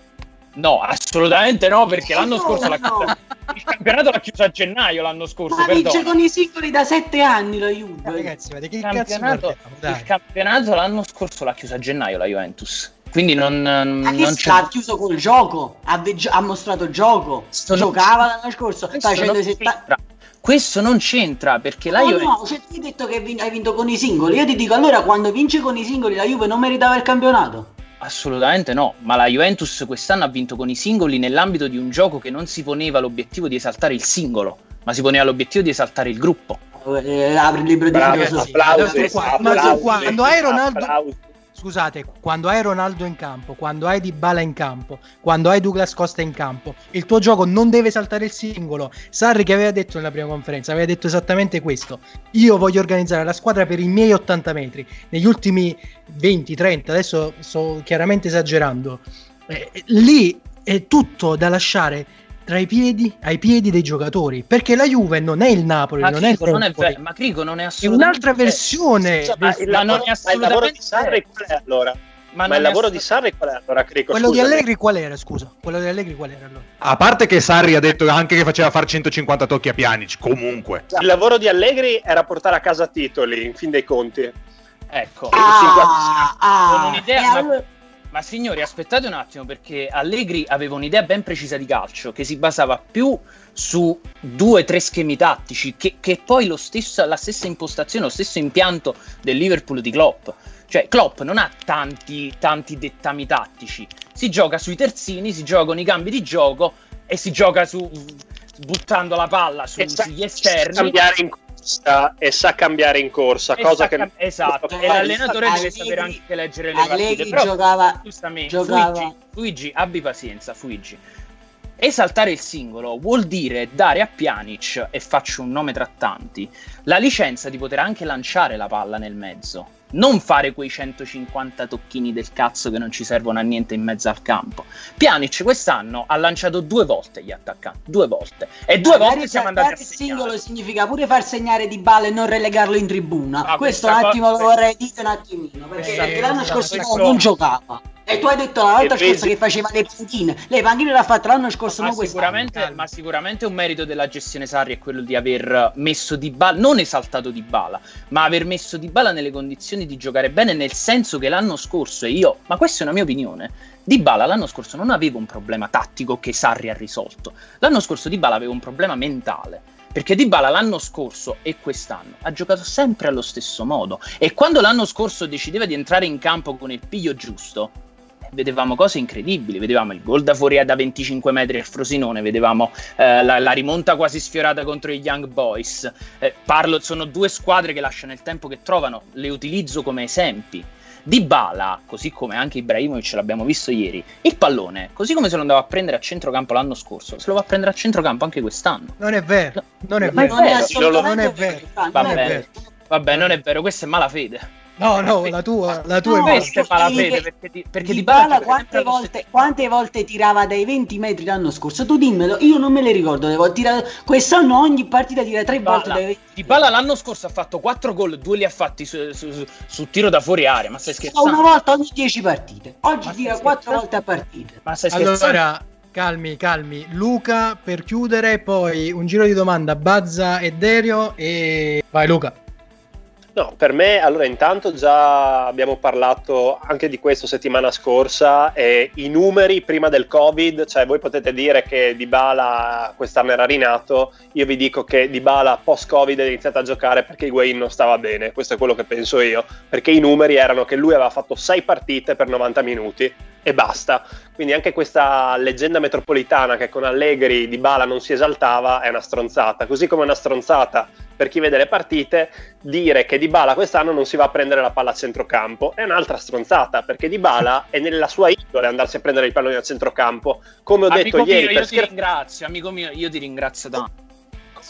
No, assolutamente no, perché l'anno no, scorso l'ha no. chiusa- il campionato l'ha chiuso a gennaio l'anno scorso. Ma vince perdono. con i singoli da sette anni la Juve. Eh, Ragazzi, ma di che Il cazzo campionato, parliamo? Dai. il campionato l'anno scorso l'ha chiuso a gennaio la Juventus. Quindi non, Ma non c'è. ha chiuso col gioco? Ha, ve- ha mostrato gioco. Sto- Giocava l'anno scorso Questo facendo non 70. c'entra. Questo non c'entra perché la No, Juventus. no, cioè, tu hai detto che hai vinto con i singoli. Io ti dico allora quando vince con i singoli la Juve non meritava il campionato. Assolutamente no, ma la Juventus quest'anno ha vinto con i singoli nell'ambito di un gioco che non si poneva l'obiettivo di esaltare il singolo, ma si poneva l'obiettivo di esaltare il gruppo. Eh, apri il libro di Bravo, filosofia. applausi, Qua- ma tu applausi, quando hai Ronaldo applausi. Scusate quando hai Ronaldo in campo quando hai Dybala in campo quando hai Douglas Costa in campo il tuo gioco non deve saltare il singolo. Sarri che aveva detto nella prima conferenza aveva detto esattamente questo. Io voglio organizzare la squadra per i miei 80 metri. Negli ultimi 20-30 adesso sto chiaramente esagerando. Eh, lì è tutto da lasciare tra i piedi ai piedi dei giocatori perché la Juve non è il Napoli Ma non è il Crico non è vero, ma Crico non è è assolutamente un'altra versione Scusa, ma il ma lavoro, non è ma il lavoro di assolutamente Sarri qual è allora? Ma, non il è lavoro di Sarri qual è allora, Crico? quello di Scusami. Allegri qual era scusa quello di Allegri qual era allora A parte che Sarri ha detto anche che faceva fare 150 tocchi a Pjanic, comunque. Il lavoro di Allegri era portare a casa titoli, in fin dei conti. Ecco, Ah, ah, con un'idea, ma, allora- ma signori, aspettate un attimo perché Allegri aveva un'idea ben precisa di calcio che si basava più su due o tre schemi tattici che, che poi lo stesso, la stessa impostazione, lo stesso impianto del Liverpool di Klopp. Cioè, Klopp non ha tanti, tanti dettami tattici, si gioca sui terzini, si gioca con i cambi di gioco e si gioca su buttando la palla su- sugli esterni. cambiare in corsa e sa cambiare in corsa, E cosa sa che cam- esatto, e l'allenatore deve Allegri- sapere anche leggere le Allegri partite. Però, giocava- giustamente, giocava- Fuigi, Fuigi, abbi pazienza, Fuigi. Esaltare il singolo vuol dire dare a Pjanic, e faccio un nome tra tanti, la licenza di poter anche lanciare la palla nel mezzo. Non fare quei 150 tocchini del cazzo che non ci servono a niente in mezzo al campo. Pjanic quest'anno ha lanciato due volte gli attaccanti, due volte. E due Magari volte siamo andati a il segnare. singolo significa pure far segnare di balle e non relegarlo in tribuna. Ah, questo un cosa- attimo lo vorrei dire un attimino. Perché, perché l'anno scorso non giocava. E tu hai detto la volta E scorsa vedi- che faceva le panchine. Le panchine l'ha fatte l'anno scorso, Ma non sicuramente, ma sicuramente un merito della gestione Sarri è quello di aver messo Di Bala, non esaltato Di Bala, ma aver messo Di Bala nelle condizioni di giocare bene, nel senso che l'anno scorso, e io, ma questa è una mia opinione, Di Bala l'anno scorso non aveva un problema tattico che Sarri ha risolto. L'anno scorso Di Bala aveva un problema mentale. Perché Di Bala l'anno scorso e quest'anno ha giocato sempre allo stesso modo. E quando l'anno scorso decideva di entrare in campo con il piglio giusto, vedevamo cose incredibili, vedevamo il gol da fuori da 25 metri al Frosinone, vedevamo eh, la, la rimonta quasi sfiorata contro i Young Boys. Eh, parlo, sono due squadre che lasciano il tempo che trovano, le utilizzo come esempi. Di Bala, così come anche Ibrahimovic l'abbiamo visto ieri, il pallone, così come se lo andava a prendere a centrocampo l'anno scorso, se lo va a prendere a centrocampo anche quest'anno. non è vero non è vero Non è vero, Va bene. vero. Vabbè, non è vero, questa è malafede. No no la tua la tua No, è Questa è perché- di, perché Di Bala quante volte, quante volte tirava dai 20 metri l'anno scorso? Tu dimmelo, io non me le ricordo le volte. Tira- Quest'anno ogni partita tira tre volte dai 20 Di Bala l'anno scorso ha fatto 4 gol, due li ha fatti su, su- su- su tiro da fuori area. Ma stai Una scherzando? volta ogni 10 partite. Oggi Ma tira stai 4 scherzando? volte a partita. Ma stai scherzando? allora calmi calmi Luca per chiudere poi un giro di domanda Bazza e Derio e vai Luca No, per me, allora intanto già abbiamo parlato anche di questo settimana scorsa e i numeri prima del Covid, cioè voi potete dire che Dybala quest'anno era rinato, io vi dico che Dybala post-Covid è iniziato a giocare perché Higuain non stava bene, questo è quello che penso io, perché i numeri erano che lui aveva fatto 6 partite per 90 minuti e basta. Quindi anche questa leggenda metropolitana che con Allegri Dybala non si esaltava è una stronzata, così come è una stronzata per chi vede le partite dire che Dybala quest'anno non si va a prendere la palla a centrocampo è un'altra stronzata perché Dybala è nella sua idole andarsi a prendere i palloni a centrocampo come ho Amico detto ieri mio, per io ti scher- ringrazio, amico mio, io ti ringrazio tanto.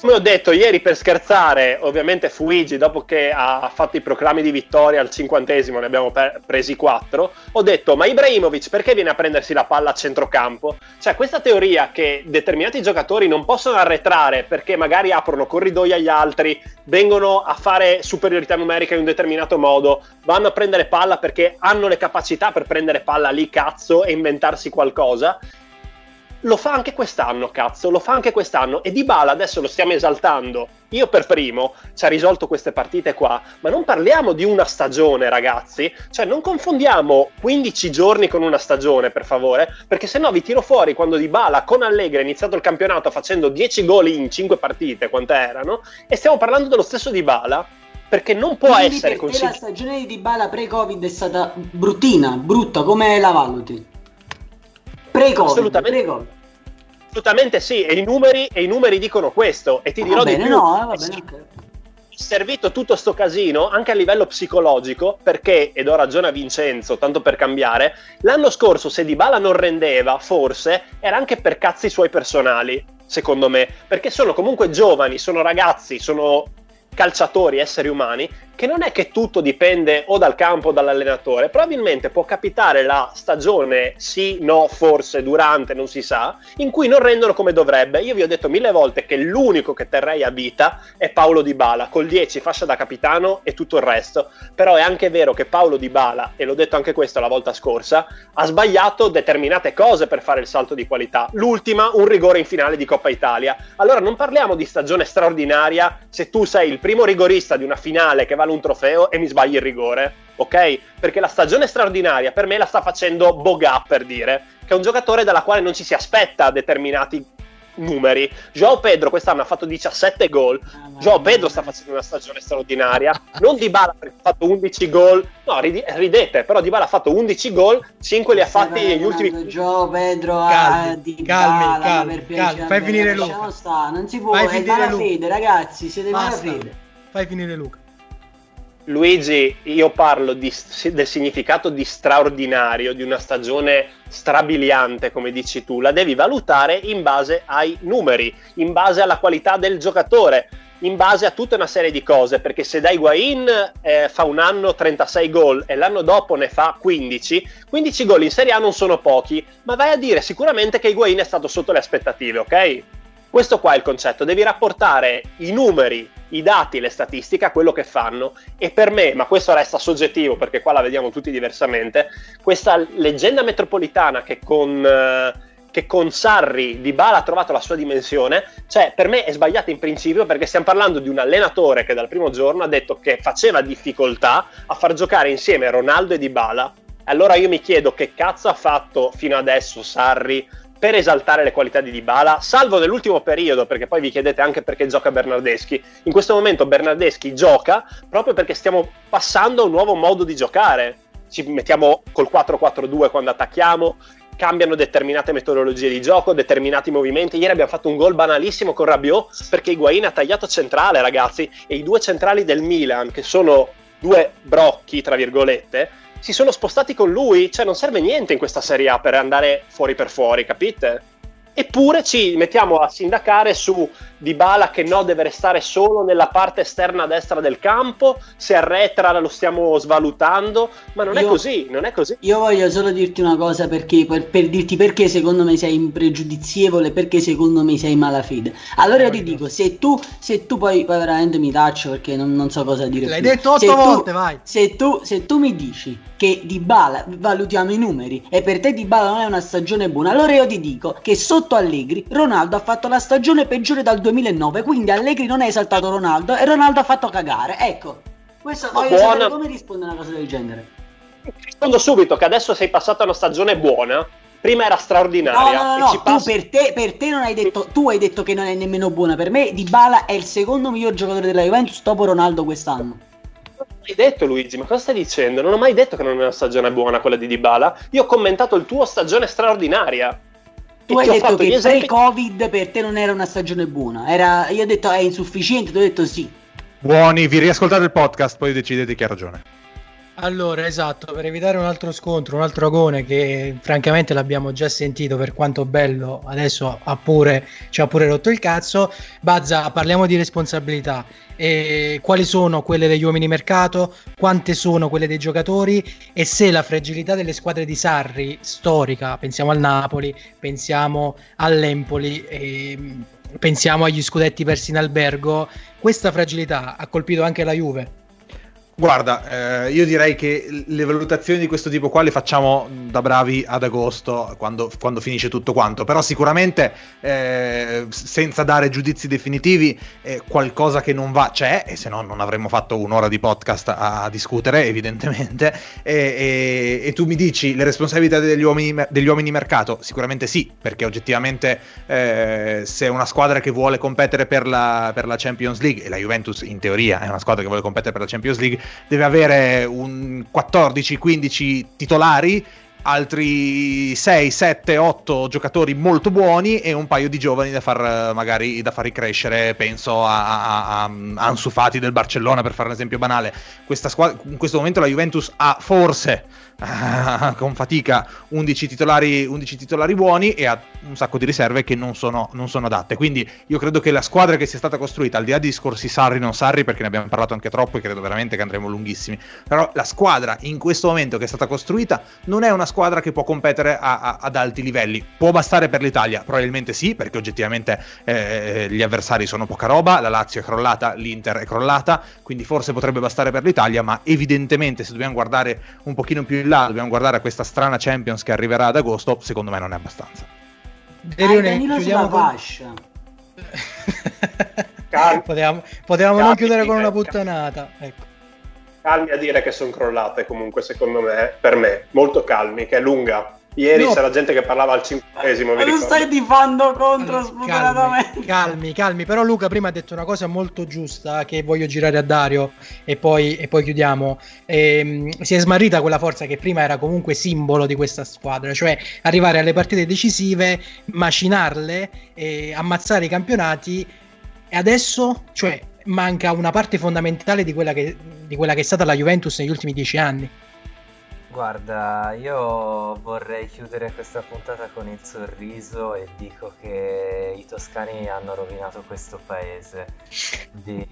Come ho detto ieri per scherzare, ovviamente Fuigi dopo che ha fatto i proclami di vittoria al cinquantesimo, ne abbiamo per- presi quattro, ho detto ma Ibrahimovic perché viene a prendersi la palla a centrocampo? Cioè questa teoria che determinati giocatori non possono arretrare perché magari aprono corridoi agli altri, vengono a fare superiorità numerica in un determinato modo, vanno a prendere palla perché hanno le capacità per prendere palla lì cazzo e inventarsi qualcosa, lo fa anche quest'anno, cazzo, lo fa anche quest'anno. E Dybala adesso lo stiamo esaltando. Io per primo ci ha risolto queste partite qua, ma non parliamo di una stagione, ragazzi. Cioè, non confondiamo 15 giorni con una stagione, per favore, perché se no vi tiro fuori quando Dybala con Allegri ha iniziato il campionato facendo 10 gol in 5 partite, quante erano, e stiamo parlando dello stesso Dybala, perché non può Quindi essere per te la stagione di Dybala pre-Covid è stata bruttina, brutta, come la valuti? Pre-Covid, Assolutamente. pre-Covid. Assolutamente sì, e i numeri, e i numeri dicono questo. E ti dirò va bene, di più. no, eh, va bene, ok. è servito tutto sto casino anche a livello psicologico perché, ed ho ragione a Vincenzo, tanto per cambiare, l'anno scorso se Dybala non rendeva, forse, era anche per cazzi suoi personali, secondo me, perché sono comunque giovani, sono ragazzi, sono calciatori, esseri umani, che non è che tutto dipende o dal campo o dall'allenatore, probabilmente può capitare la stagione sì, no, forse, durante, non si sa, in cui non rendono come dovrebbe. Io vi ho detto mille volte che l'unico che terrei a vita è Paolo Di Bala, col 10 fascia da capitano e tutto il resto, però è anche vero che Paolo Di Bala, e l'ho detto anche questo la volta scorsa, ha sbagliato determinate cose per fare il salto di qualità. L'ultima, un rigore in finale di Coppa Italia. Allora non parliamo di stagione straordinaria se tu sei il primo rigorista di una finale che vale un trofeo e mi sbagli il rigore, ok? Perché la stagione straordinaria per me la sta facendo Boga, per dire, che è un giocatore dalla quale non ci si aspetta determinati numeri. Joao Pedro quest'anno ha fatto 17 gol. Joao Pedro sta facendo una stagione straordinaria. Non Di Bala perché ha fatto 11 gol. No, ridete, però Di Bala ha fatto 11 gol, 5 li ha fatti negli ultimi Gio Pedro Calmi, a Di calmi, Bala, calmi, per calmi, fai finire Luca. non si può, Fai è finire Luca. ragazzi, siete Basta. malafede. Fai finire Luca. Luigi, io parlo di- del significato di straordinario, di una stagione strabiliante, come dici tu, la devi valutare in base ai numeri, in base alla qualità del giocatore, in base a tutta una serie di cose, perché se da Higuain eh, fa un anno 36 gol e l'anno dopo ne fa 15, 15 gol in Serie A non sono pochi, ma vai a dire sicuramente che Higuain è stato sotto le aspettative, ok? Questo qua è il concetto, devi rapportare i numeri, i dati, le statistiche a quello che fanno e per me, ma questo resta soggettivo perché qua la vediamo tutti diversamente, questa leggenda metropolitana che con, eh, che con Sarri di Bala ha trovato la sua dimensione, cioè per me è sbagliata in principio perché stiamo parlando di un allenatore che dal primo giorno ha detto che faceva difficoltà a far giocare insieme Ronaldo e Di Bala. Allora io mi chiedo che cazzo ha fatto fino adesso Sarri per esaltare le qualità di Dybala, salvo nell'ultimo periodo, perché poi vi chiedete anche perché gioca Bernardeschi. In questo momento Bernardeschi gioca proprio perché stiamo passando a un nuovo modo di giocare. Ci mettiamo col 4-4-2 quando attacchiamo, cambiano determinate metodologie di gioco, determinati movimenti. Ieri abbiamo fatto un gol banalissimo con Rabiot perché Higuain ha tagliato centrale, ragazzi, e i due centrali del Milan, che sono due brocchi, tra virgolette, si sono spostati con lui, cioè non serve niente in questa Serie A per andare fuori per fuori, capite? Eppure ci mettiamo a sindacare su Dybala che no, deve restare solo nella parte esterna destra del campo, se arretra lo stiamo svalutando, ma non è Io- così, non è così. Io voglio solo dirti una cosa perché, per, per dirti perché secondo me sei impregiudizievole, perché secondo me sei malafede. Allora io ti dico, se tu, se tu poi, poi veramente mi taccio perché non, non so cosa dire L'hai più. detto otto Se tu- volte, vai. Se tu, se tu mi dici che Di Bala, valutiamo i numeri, e per te Di Bala non è una stagione buona, allora io ti dico che sotto Allegri Ronaldo ha fatto la stagione peggiore dal 2009, quindi Allegri non ha esaltato Ronaldo e Ronaldo ha fatto cagare. Ecco, questo Ma voglio buona- sapere come risponde a una cosa del genere. Rispondo subito che adesso sei passato a una stagione buona, prima era No, straordinaria no, no, e no, ci tu per te, per te non hai detto, tu hai detto che non è nemmeno buona. Per me Dybala è il secondo miglior giocatore della Juventus dopo Ronaldo quest'anno. Non hai detto Luigi, ma cosa stai dicendo? Non ho mai detto che non è una stagione buona quella di Dybala. Io ho commentato il tuo stagione straordinaria. Tu hai detto che esempi- pre-Covid per te non era una stagione buona. Era, io ho detto è insufficiente, tu hai detto sì. Buoni, vi riascoltate il podcast, poi decidete chi ha ragione. Allora, esatto, per evitare un altro scontro, un altro agone che francamente l'abbiamo già sentito per quanto bello, adesso ha pure, ci ha pure rotto il cazzo. Bazza, parliamo di responsabilità. E quali sono quelle degli uomini mercato? Quante sono quelle dei giocatori? E se la fragilità delle squadre di Sarri, storica, pensiamo al Napoli, pensiamo all'Empoli, ehm, pensiamo agli scudetti persi in albergo, questa fragilità ha colpito anche la Juve. Guarda, eh, io direi che le valutazioni di questo tipo qua le facciamo da bravi ad agosto, quando, quando finisce tutto quanto. Però sicuramente, eh, senza dare giudizi definitivi, eh, qualcosa che non va c'è, e se no non avremmo fatto un'ora di podcast a, a discutere, evidentemente. E, e- e tu mi dici le responsabilità degli uomini, degli uomini mercato? Sicuramente sì, perché oggettivamente eh, se una squadra che vuole competere per la, per la Champions League, e la Juventus in teoria è una squadra che vuole competere per la Champions League, deve avere un 14-15 titolari altri 6, 7, 8 giocatori molto buoni e un paio di giovani da far magari da far ricrescere. Penso a, a, a Ansu Fati del Barcellona per fare un esempio banale. Squadra, in questo momento la Juventus ha forse con fatica 11 titolari, 11 titolari, buoni e ha un sacco di riserve che non sono, non sono, adatte. Quindi io credo che la squadra che sia stata costruita, al di là di discorsi Sarri non Sarri, perché ne abbiamo parlato anche troppo e credo veramente che andremo lunghissimi, però la squadra in questo momento che è stata costruita non è una squadra che può competere a, a, ad alti livelli. Può bastare per l'Italia? Probabilmente sì, perché oggettivamente eh, gli avversari sono poca roba, la Lazio è crollata, l'Inter è crollata, quindi forse potrebbe bastare per l'Italia, ma evidentemente se dobbiamo guardare un pochino più in là, dobbiamo guardare a questa strana Champions che arriverà ad agosto, secondo me non è abbastanza. Derione, Danilo con... fascia. potevamo, potevamo non chiudere con una puttanata. Ecco. Calmi a dire che sono crollate comunque, secondo me, per me, molto calmi, che è lunga. Ieri no. c'era gente che parlava al cinquantesimo. Ma non stai tifando contro spudoratamente. Calmi, calmi, calmi. Però Luca prima ha detto una cosa molto giusta che voglio girare a Dario e poi, e poi chiudiamo. E, ehm, si è smarrita quella forza che prima era comunque simbolo di questa squadra, cioè arrivare alle partite decisive, macinarle, e ammazzare i campionati e adesso, cioè, manca una parte fondamentale di quella che, di quella che è stata la Juventus negli ultimi dieci anni. Guarda, io vorrei chiudere questa puntata con il sorriso e dico che i toscani hanno rovinato questo paese. Di...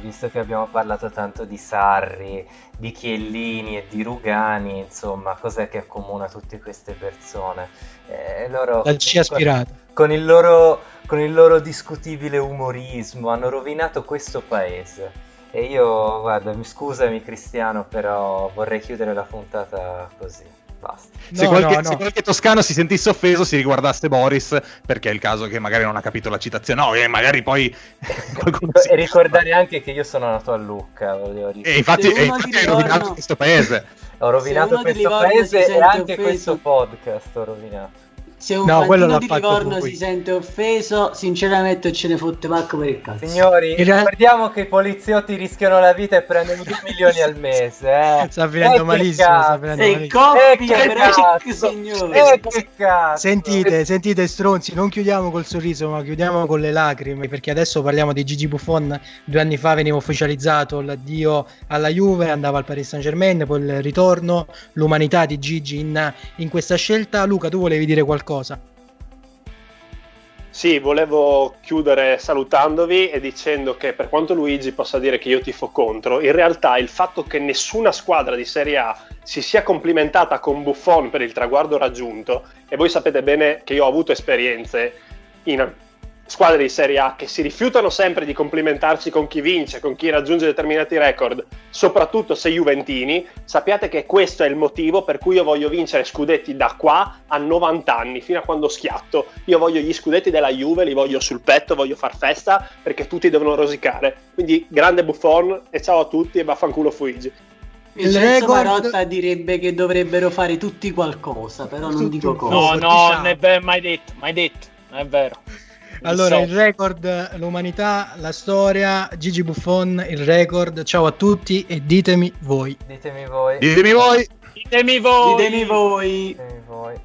Visto che abbiamo parlato tanto di Sarri, di Chiellini e di Rugani, insomma, cos'è che accomuna tutte queste persone? Eh, loro, La C aspirata. Con il, loro, con il loro discutibile umorismo hanno rovinato questo paese. E io, guarda, mi scusami Cristiano, però vorrei chiudere la puntata così. Basta. Se, no, qualche, no, no. se, qualche, toscano si sentisse offeso, si riguardasse Boris, perché è il caso che magari non ha capito la citazione. No, e magari poi qualcuno si... E ricordare anche che io sono nato a Lucca. E infatti, e infatti hai rovinato questo paese. Ho rovinato questo paese e anche offeso. questo podcast ho rovinato. Se un no, quello di Livorno si sente offeso, sinceramente ce ne fotte Marco per il cazzo. Signori, ricordiamo che i poliziotti rischiano la vita e prendono 2 milioni al mese. Eh. Sta finendo malissimo. Sta finendo e coppia, eh, che signori. Eh, che cazzo. Sentite, sentite stronzi, non chiudiamo col sorriso, ma chiudiamo con le lacrime, perché adesso parliamo di Gigi Buffon. Due anni fa veniva ufficializzato l'addio alla Juve, andava al Paris Saint Germain, poi il ritorno, l'umanità di Gigi in, in questa scelta. Luca, tu volevi dire qualcosa? Qualcosa. Sì, volevo chiudere salutandovi e dicendo che per quanto Luigi possa dire che io tifo contro, in realtà il fatto che nessuna squadra di Serie A si sia complimentata con Buffon per il traguardo raggiunto, e voi sapete bene che io ho avuto esperienze in squadre di Serie A che si rifiutano sempre di complimentarci con chi vince, con chi raggiunge determinati record, soprattutto se Juventini, sappiate che questo è il motivo per cui io voglio vincere scudetti da qua a 90 anni, fino a quando schiatto. Io voglio gli scudetti della Juve, li voglio sul petto, voglio far festa perché tutti devono rosicare. Quindi grande Buffon e ciao a tutti e vaffanculo Fuigi. Vincenzo record... Marotta direbbe che dovrebbero fare tutti qualcosa, però non dico cosa. No, no, non è mai detto, mai detto, non è vero. Allora, so. il record, l'umanità, la storia, Gigi Buffon, il record. Ciao a tutti e ditemi voi. Ditemi voi. Ditemi voi. Ditemi voi. Ditemi voi. Ditemi voi.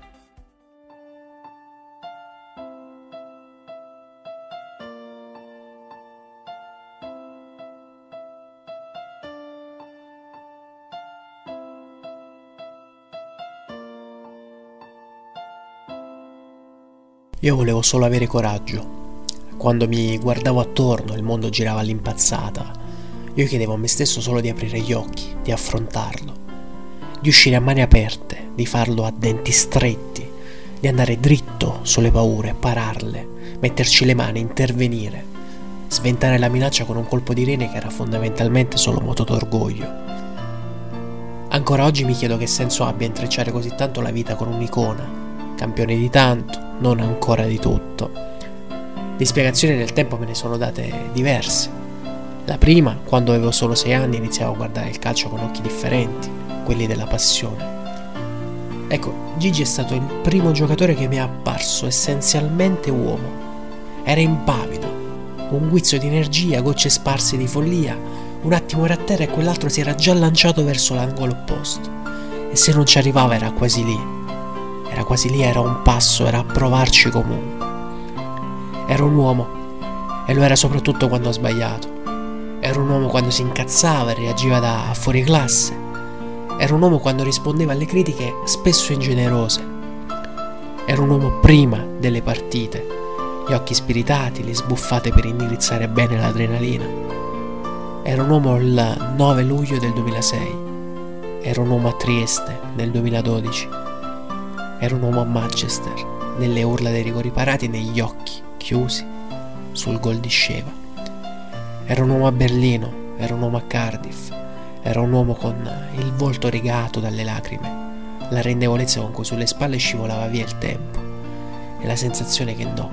Io volevo solo avere coraggio. Quando mi guardavo attorno il mondo girava all'impazzata, io chiedevo a me stesso solo di aprire gli occhi, di affrontarlo, di uscire a mani aperte, di farlo a denti stretti, di andare dritto sulle paure, pararle, metterci le mani, intervenire, sventare la minaccia con un colpo di rene che era fondamentalmente solo moto d'orgoglio. Ancora oggi mi chiedo che senso abbia intrecciare così tanto la vita con un'icona, campione di tanto, non ancora di tutto. Di spiegazioni nel tempo me ne sono date diverse. La prima, quando avevo solo 6 anni, iniziavo a guardare il calcio con occhi differenti, quelli della passione. Ecco, Gigi è stato il primo giocatore che mi è apparso essenzialmente uomo. Era impavido, un guizzo di energia, gocce sparse di follia, un attimo era a terra e quell'altro si era già lanciato verso l'angolo opposto se non ci arrivava era quasi lì. Era quasi lì, era un passo, era a provarci comunque. Era un uomo e lo era soprattutto quando ha sbagliato. Era un uomo quando si incazzava e reagiva da fuori classe. Era un uomo quando rispondeva alle critiche spesso ingenerose. Era un uomo prima delle partite, gli occhi spiritati, le sbuffate per indirizzare bene l'adrenalina. Era un uomo il 9 luglio del 2006. Era un uomo a Trieste nel 2012. Era un uomo a Manchester, nelle urla dei rigori parati negli occhi chiusi sul gol di Sceva. Era un uomo a Berlino, era un uomo a Cardiff, era un uomo con il volto rigato dalle lacrime, la rendevolezza con cui sulle spalle scivolava via il tempo e la sensazione che no,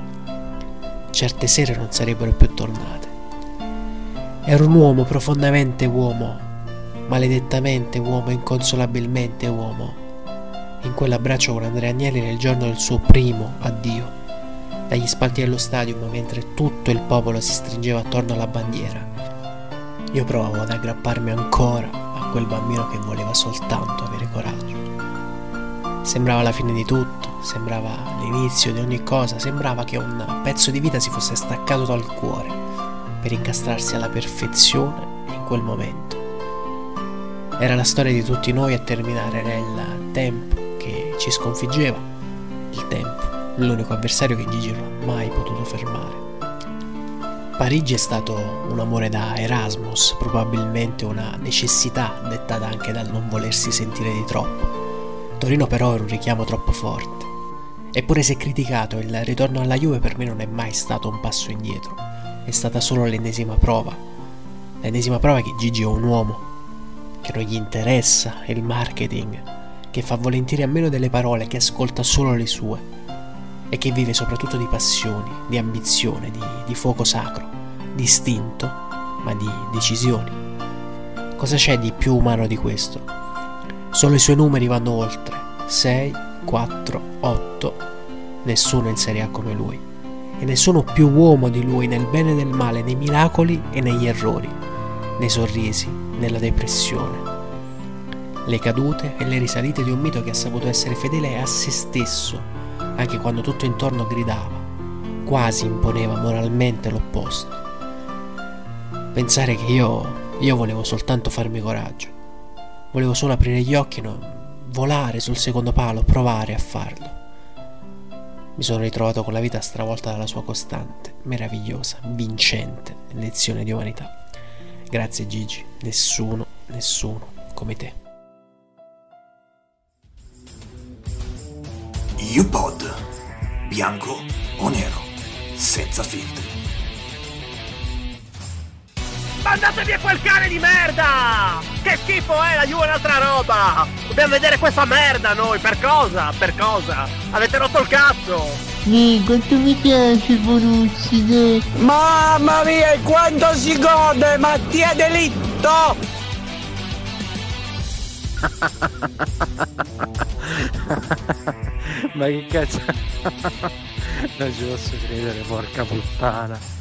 certe sere non sarebbero più tornate. Era un uomo profondamente uomo, maledettamente uomo, inconsolabilmente uomo, in quell'abbraccio con Andrea Agnelli nel giorno del suo primo addio dagli spalti dello stadio mentre tutto il popolo si stringeva attorno alla bandiera. Io provavo ad aggrapparmi ancora a quel bambino che voleva soltanto avere coraggio. Sembrava la fine di tutto, sembrava l'inizio di ogni cosa, sembrava che un pezzo di vita si fosse staccato dal cuore per incastrarsi alla perfezione in quel momento. Era la storia di tutti noi a terminare, il tempo ci sconfiggeva, il tempo l'unico avversario che Gigi non ha mai potuto fermare. Parigi è stato un amore da Erasmus, probabilmente una necessità dettata anche dal non volersi sentire di troppo. Torino però era un richiamo troppo forte. Eppure se criticato, il ritorno alla Juve per me non è mai stato un passo indietro, è stata solo l'ennesima prova. L'ennesima prova che Gigi è un uomo, che non gli interessa il marketing, che fa volentieri a meno delle parole, che ascolta solo le sue e che vive soprattutto di passioni, di ambizione, di, di fuoco sacro, di istinto, ma di decisioni. Cosa c'è di più umano di questo? Solo i suoi numeri vanno oltre. 6, 4, 8. Nessuno in Serie A come lui. E nessuno più uomo di lui nel bene e nel male, nei miracoli e negli errori, nei sorrisi, nella depressione. Le cadute e le risalite di un mito che ha saputo essere fedele a se stesso anche quando tutto intorno gridava, quasi imponeva moralmente l'opposto. Pensare che io, io volevo soltanto farmi coraggio, volevo solo aprire gli occhi, no, volare sul secondo palo, provare a farlo. Mi sono ritrovato con la vita stravolta dalla sua costante, meravigliosa, vincente lezione di umanità. Grazie Gigi, nessuno, nessuno come te. UPod. Bianco o nero. Senza filtri. Mandate via quel cane di merda! Che schifo è, la Juve è un'altra roba! Dobbiamo vedere questa merda noi, per cosa? Per cosa? Avete rotto il cazzo! Eh, quanto mi piace Bonucci, eh. Mamma mia, quanto si gode! Mattia Delitto! Ma che cazzo? non ci posso credere, porca puttana.